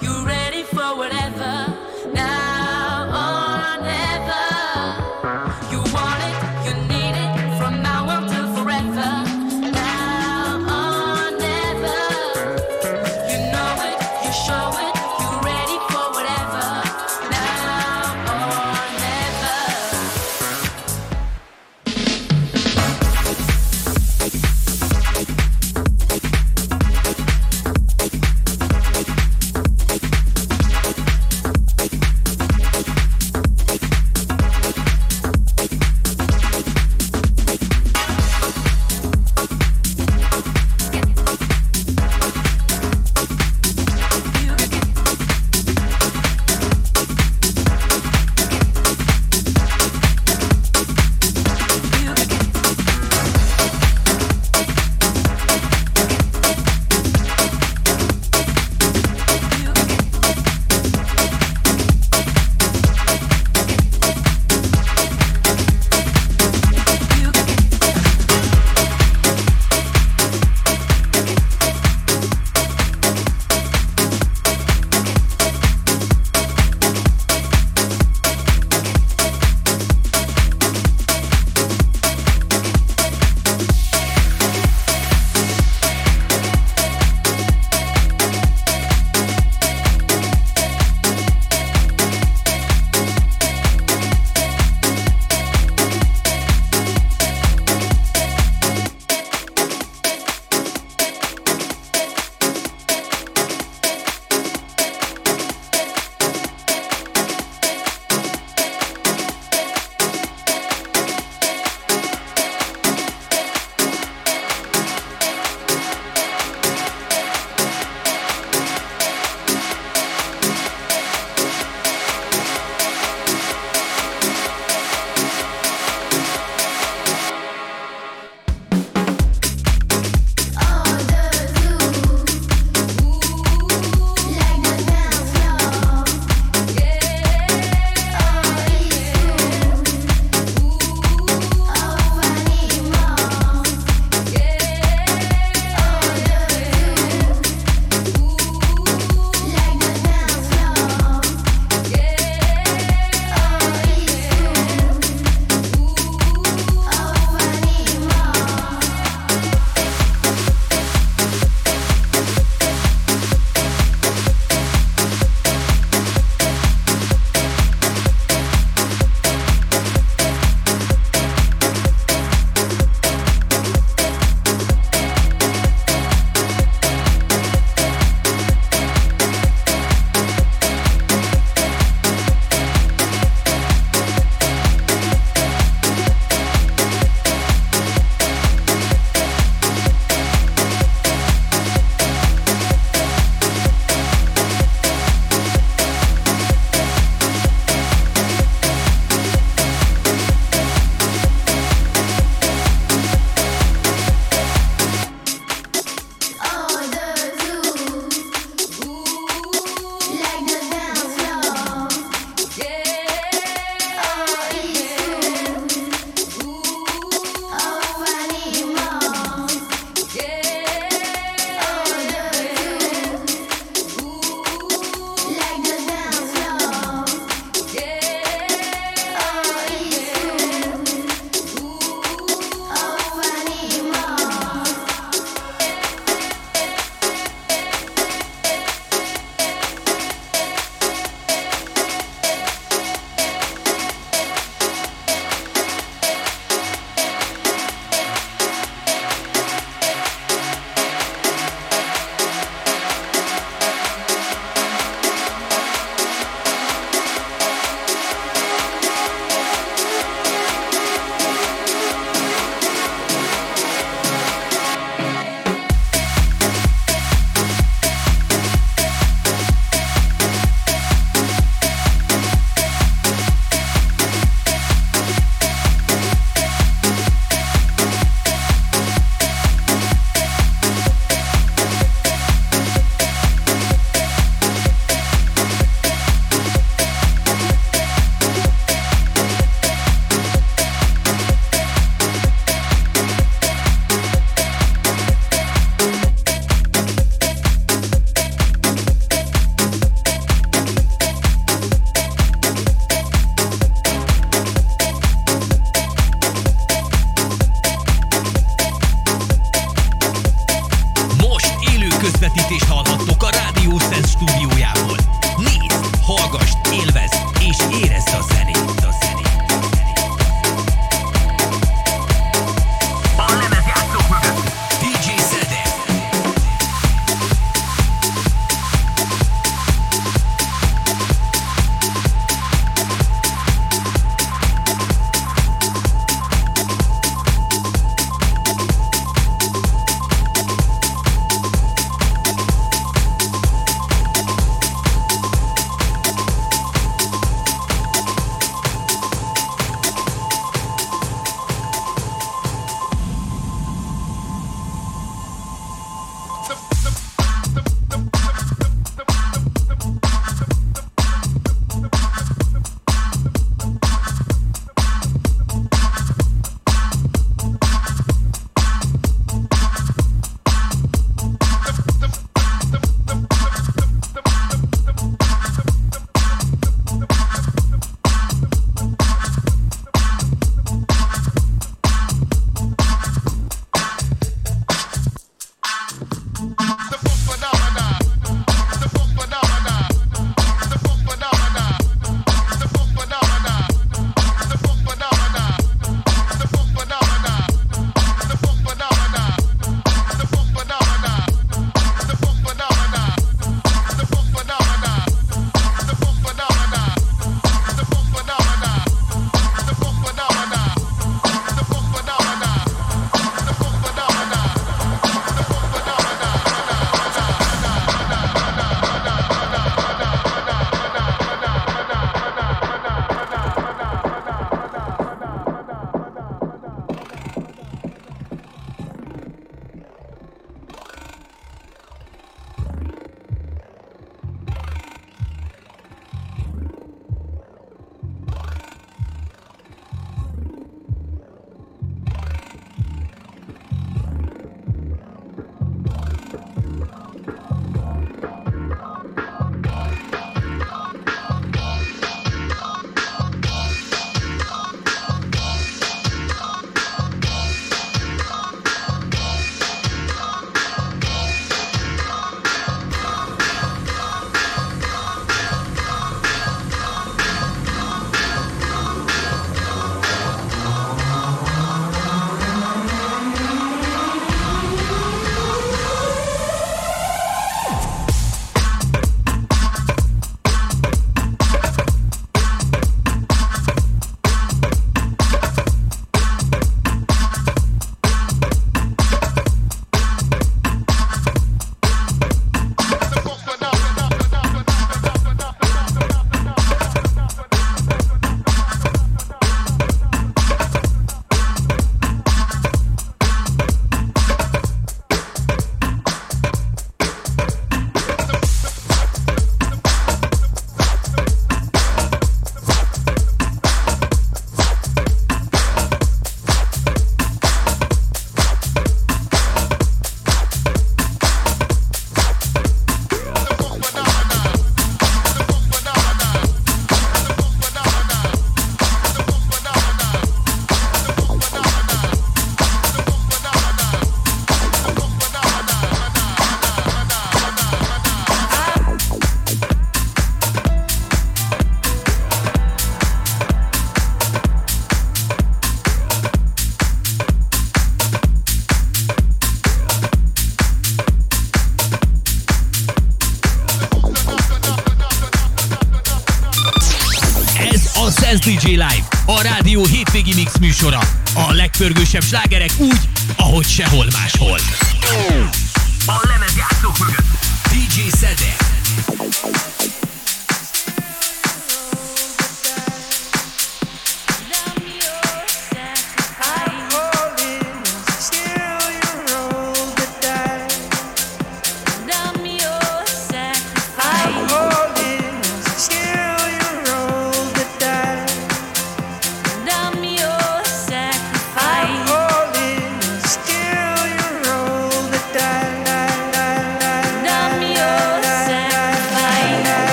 Műsora. A legpörgősebb slágerek úgy, ahogy sehol máshol.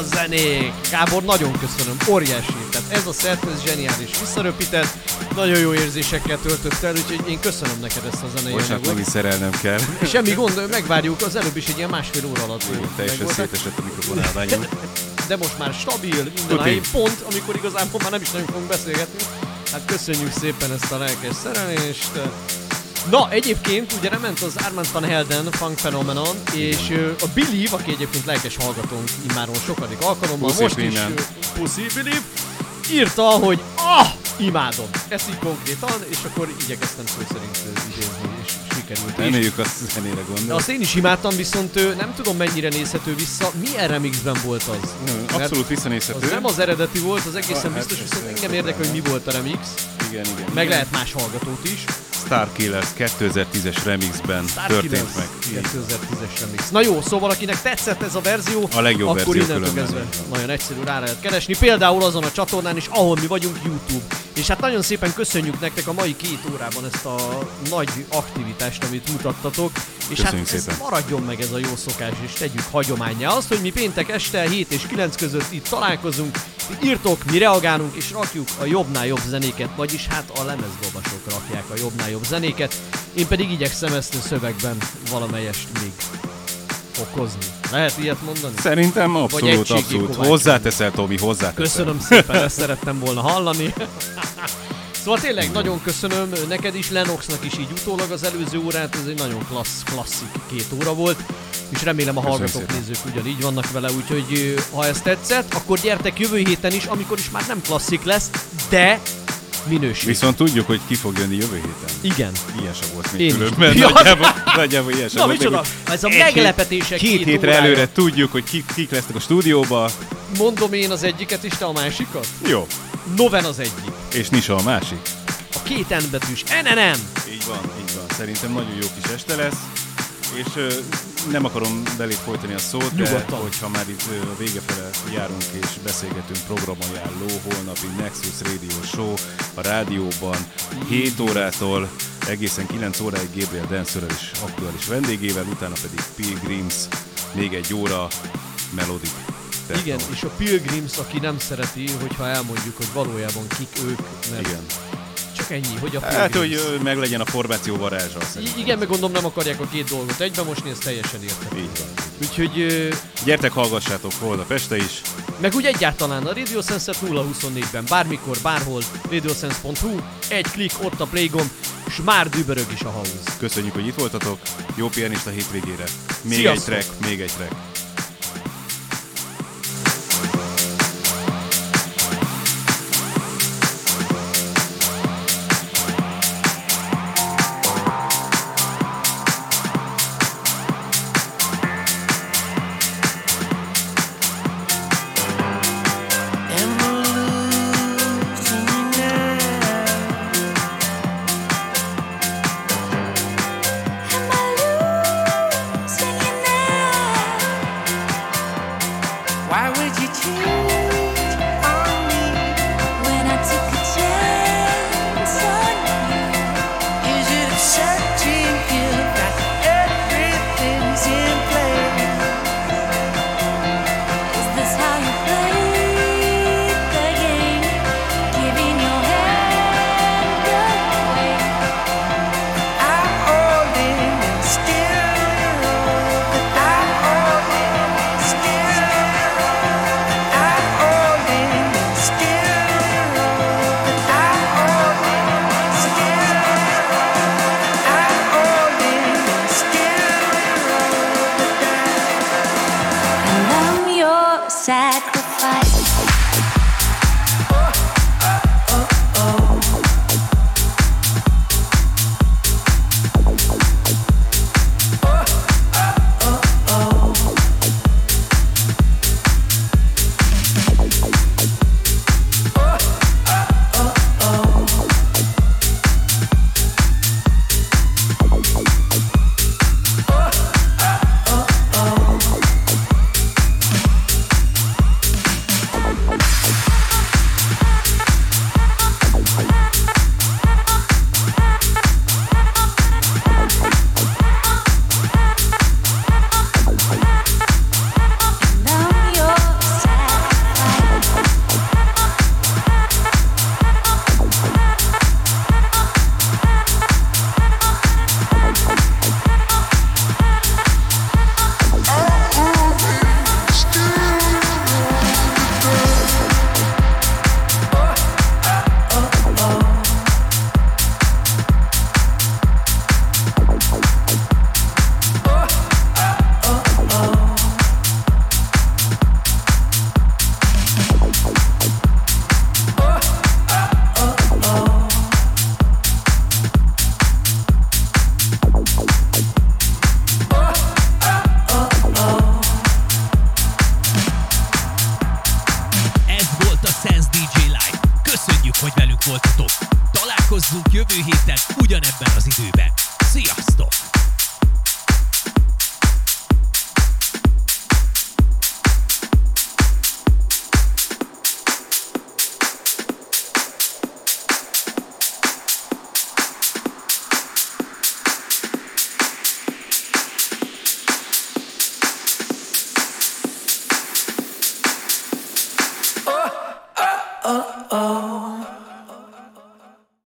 Micsoda zenék! Gábor, nagyon köszönöm, óriási. Tehát ez a szert, ez zseniális. Visszaröpített, nagyon jó érzésekkel töltött el, úgyhogy én köszönöm neked ezt a zenei Most anyagot. megint szerelnem kell. Semmi gond, megvárjuk, az előbb is egy ilyen másfél óra alatt Teljesen megvoltak. szétesett a mikrofonálványom. De most már stabil, minden a helyén, pont, amikor igazából már nem is nagyon fogunk beszélgetni. Hát köszönjük szépen ezt a lelkes szerelést. Na, egyébként ugye nem ment az Armand van Helden Funk Phenomenon, és a Believe, aki egyébként lelkes hallgatónk immáron sokadik alkalommal, Puszi most innen. is Pussy Believe, írta, hogy ah, imádom. Ezt így konkrétan, és akkor igyekeztem szó szerint idézni, és sikerült. Reméljük a zenére gondol. azt én is imádtam, viszont ö, nem tudom mennyire nézhető vissza. Milyen remixben volt az? Mert Abszolút visszanézhető. Az nem az eredeti volt, az egészen Ah, hát biztos, viszont engem érdekel, hogy mi volt a remix. Igen, igen. Meg igen. lehet más hallgatót is. Starkillers 2010-es remixben Star történt meg. Így. 2010-es remix. Na jó, szóval akinek tetszett ez a verzió, A legjobb akkor verzió innentől kezdve nagyon egyszerű rá lehet keresni. Például azon a csatornán is, ahol mi vagyunk YouTube. És hát nagyon szépen köszönjük nektek a mai két órában ezt a nagy aktivitást, amit mutattatok. És Köszönjük hát ez szépen. maradjon meg ez a jó szokás, és tegyük hagyományá. Azt, hogy mi péntek este 7 és 9 között itt találkozunk, írtok, mi reagálunk és rakjuk a jobbnál jobb zenéket, vagyis hát a lemezdobasok rakják a jobbnál jobb zenéket. Én pedig igyekszem ezt a szövegben valamelyest még okozni. Lehet ilyet mondani? Szerintem Vagy abszolút, abszolút. kovácsolni. Hozzáteszel, Tomi, hozzáteszel. Köszönöm szépen, ezt szerettem volna hallani. Szóval tényleg nagyon köszönöm neked is, Lenoxnak is így utólag az előző órát, ez egy nagyon klassz, klasszik két óra volt, és remélem a hallgatók, szépen. nézők ugyanígy vannak vele, úgyhogy ha ez tetszett, akkor gyertek jövő héten is, amikor is már nem klasszik lesz, de minőség. Viszont tudjuk, hogy ki fog jönni jövő héten. Igen. Ilyen sem volt még Én is. különben. Ja. Nagyjából, nagyjából ilyen sem Na, volt még, micsoda? hogy Ez a meglepetések Két két hétre órája. előre tudjuk, hogy kik, kik lesznek a stúdióba. Mondom én az egyiket és te a másikat? Jó. Noven az egyik. És Nisa a másik. A két N betűs. NNM. Így van, így van. Szerintem nagyon jó kis este lesz. És ö, nem akarom belé folytani a szót, de Nyugodtan. hogyha már itt ö, a vége fele járunk és beszélgetünk programajánló, holnapi Nexus Radio Show a rádióban 7 órától egészen 9 óráig Gabriel Dancerrel is aktuális vendégével, utána pedig Pilgrims, még egy óra Melodic. Techno. Igen, és a Pilgrims, aki nem szereti, hogyha elmondjuk, hogy valójában kik ők, mert Igen. csak ennyi, hogy a Pilgrims. Hát, hogy ö, meglegyen a formáció varázsa. Igen, meg gondolom nem akarják a két dolgot egybe mosni, ez teljesen érthető. Így van. Úgyhogy, ö, Gyertek, hallgassátok holnap este is. meg úgy egyáltalán a Radio Sense-et 024-ben, bármikor, bárhol, radiosense.hu, egy klik, ott a play gomb, és már dübörög is a house. Köszönjük, hogy itt voltatok. Jó pianista hétvégére. Még Sziasztok! egy track, még egy track.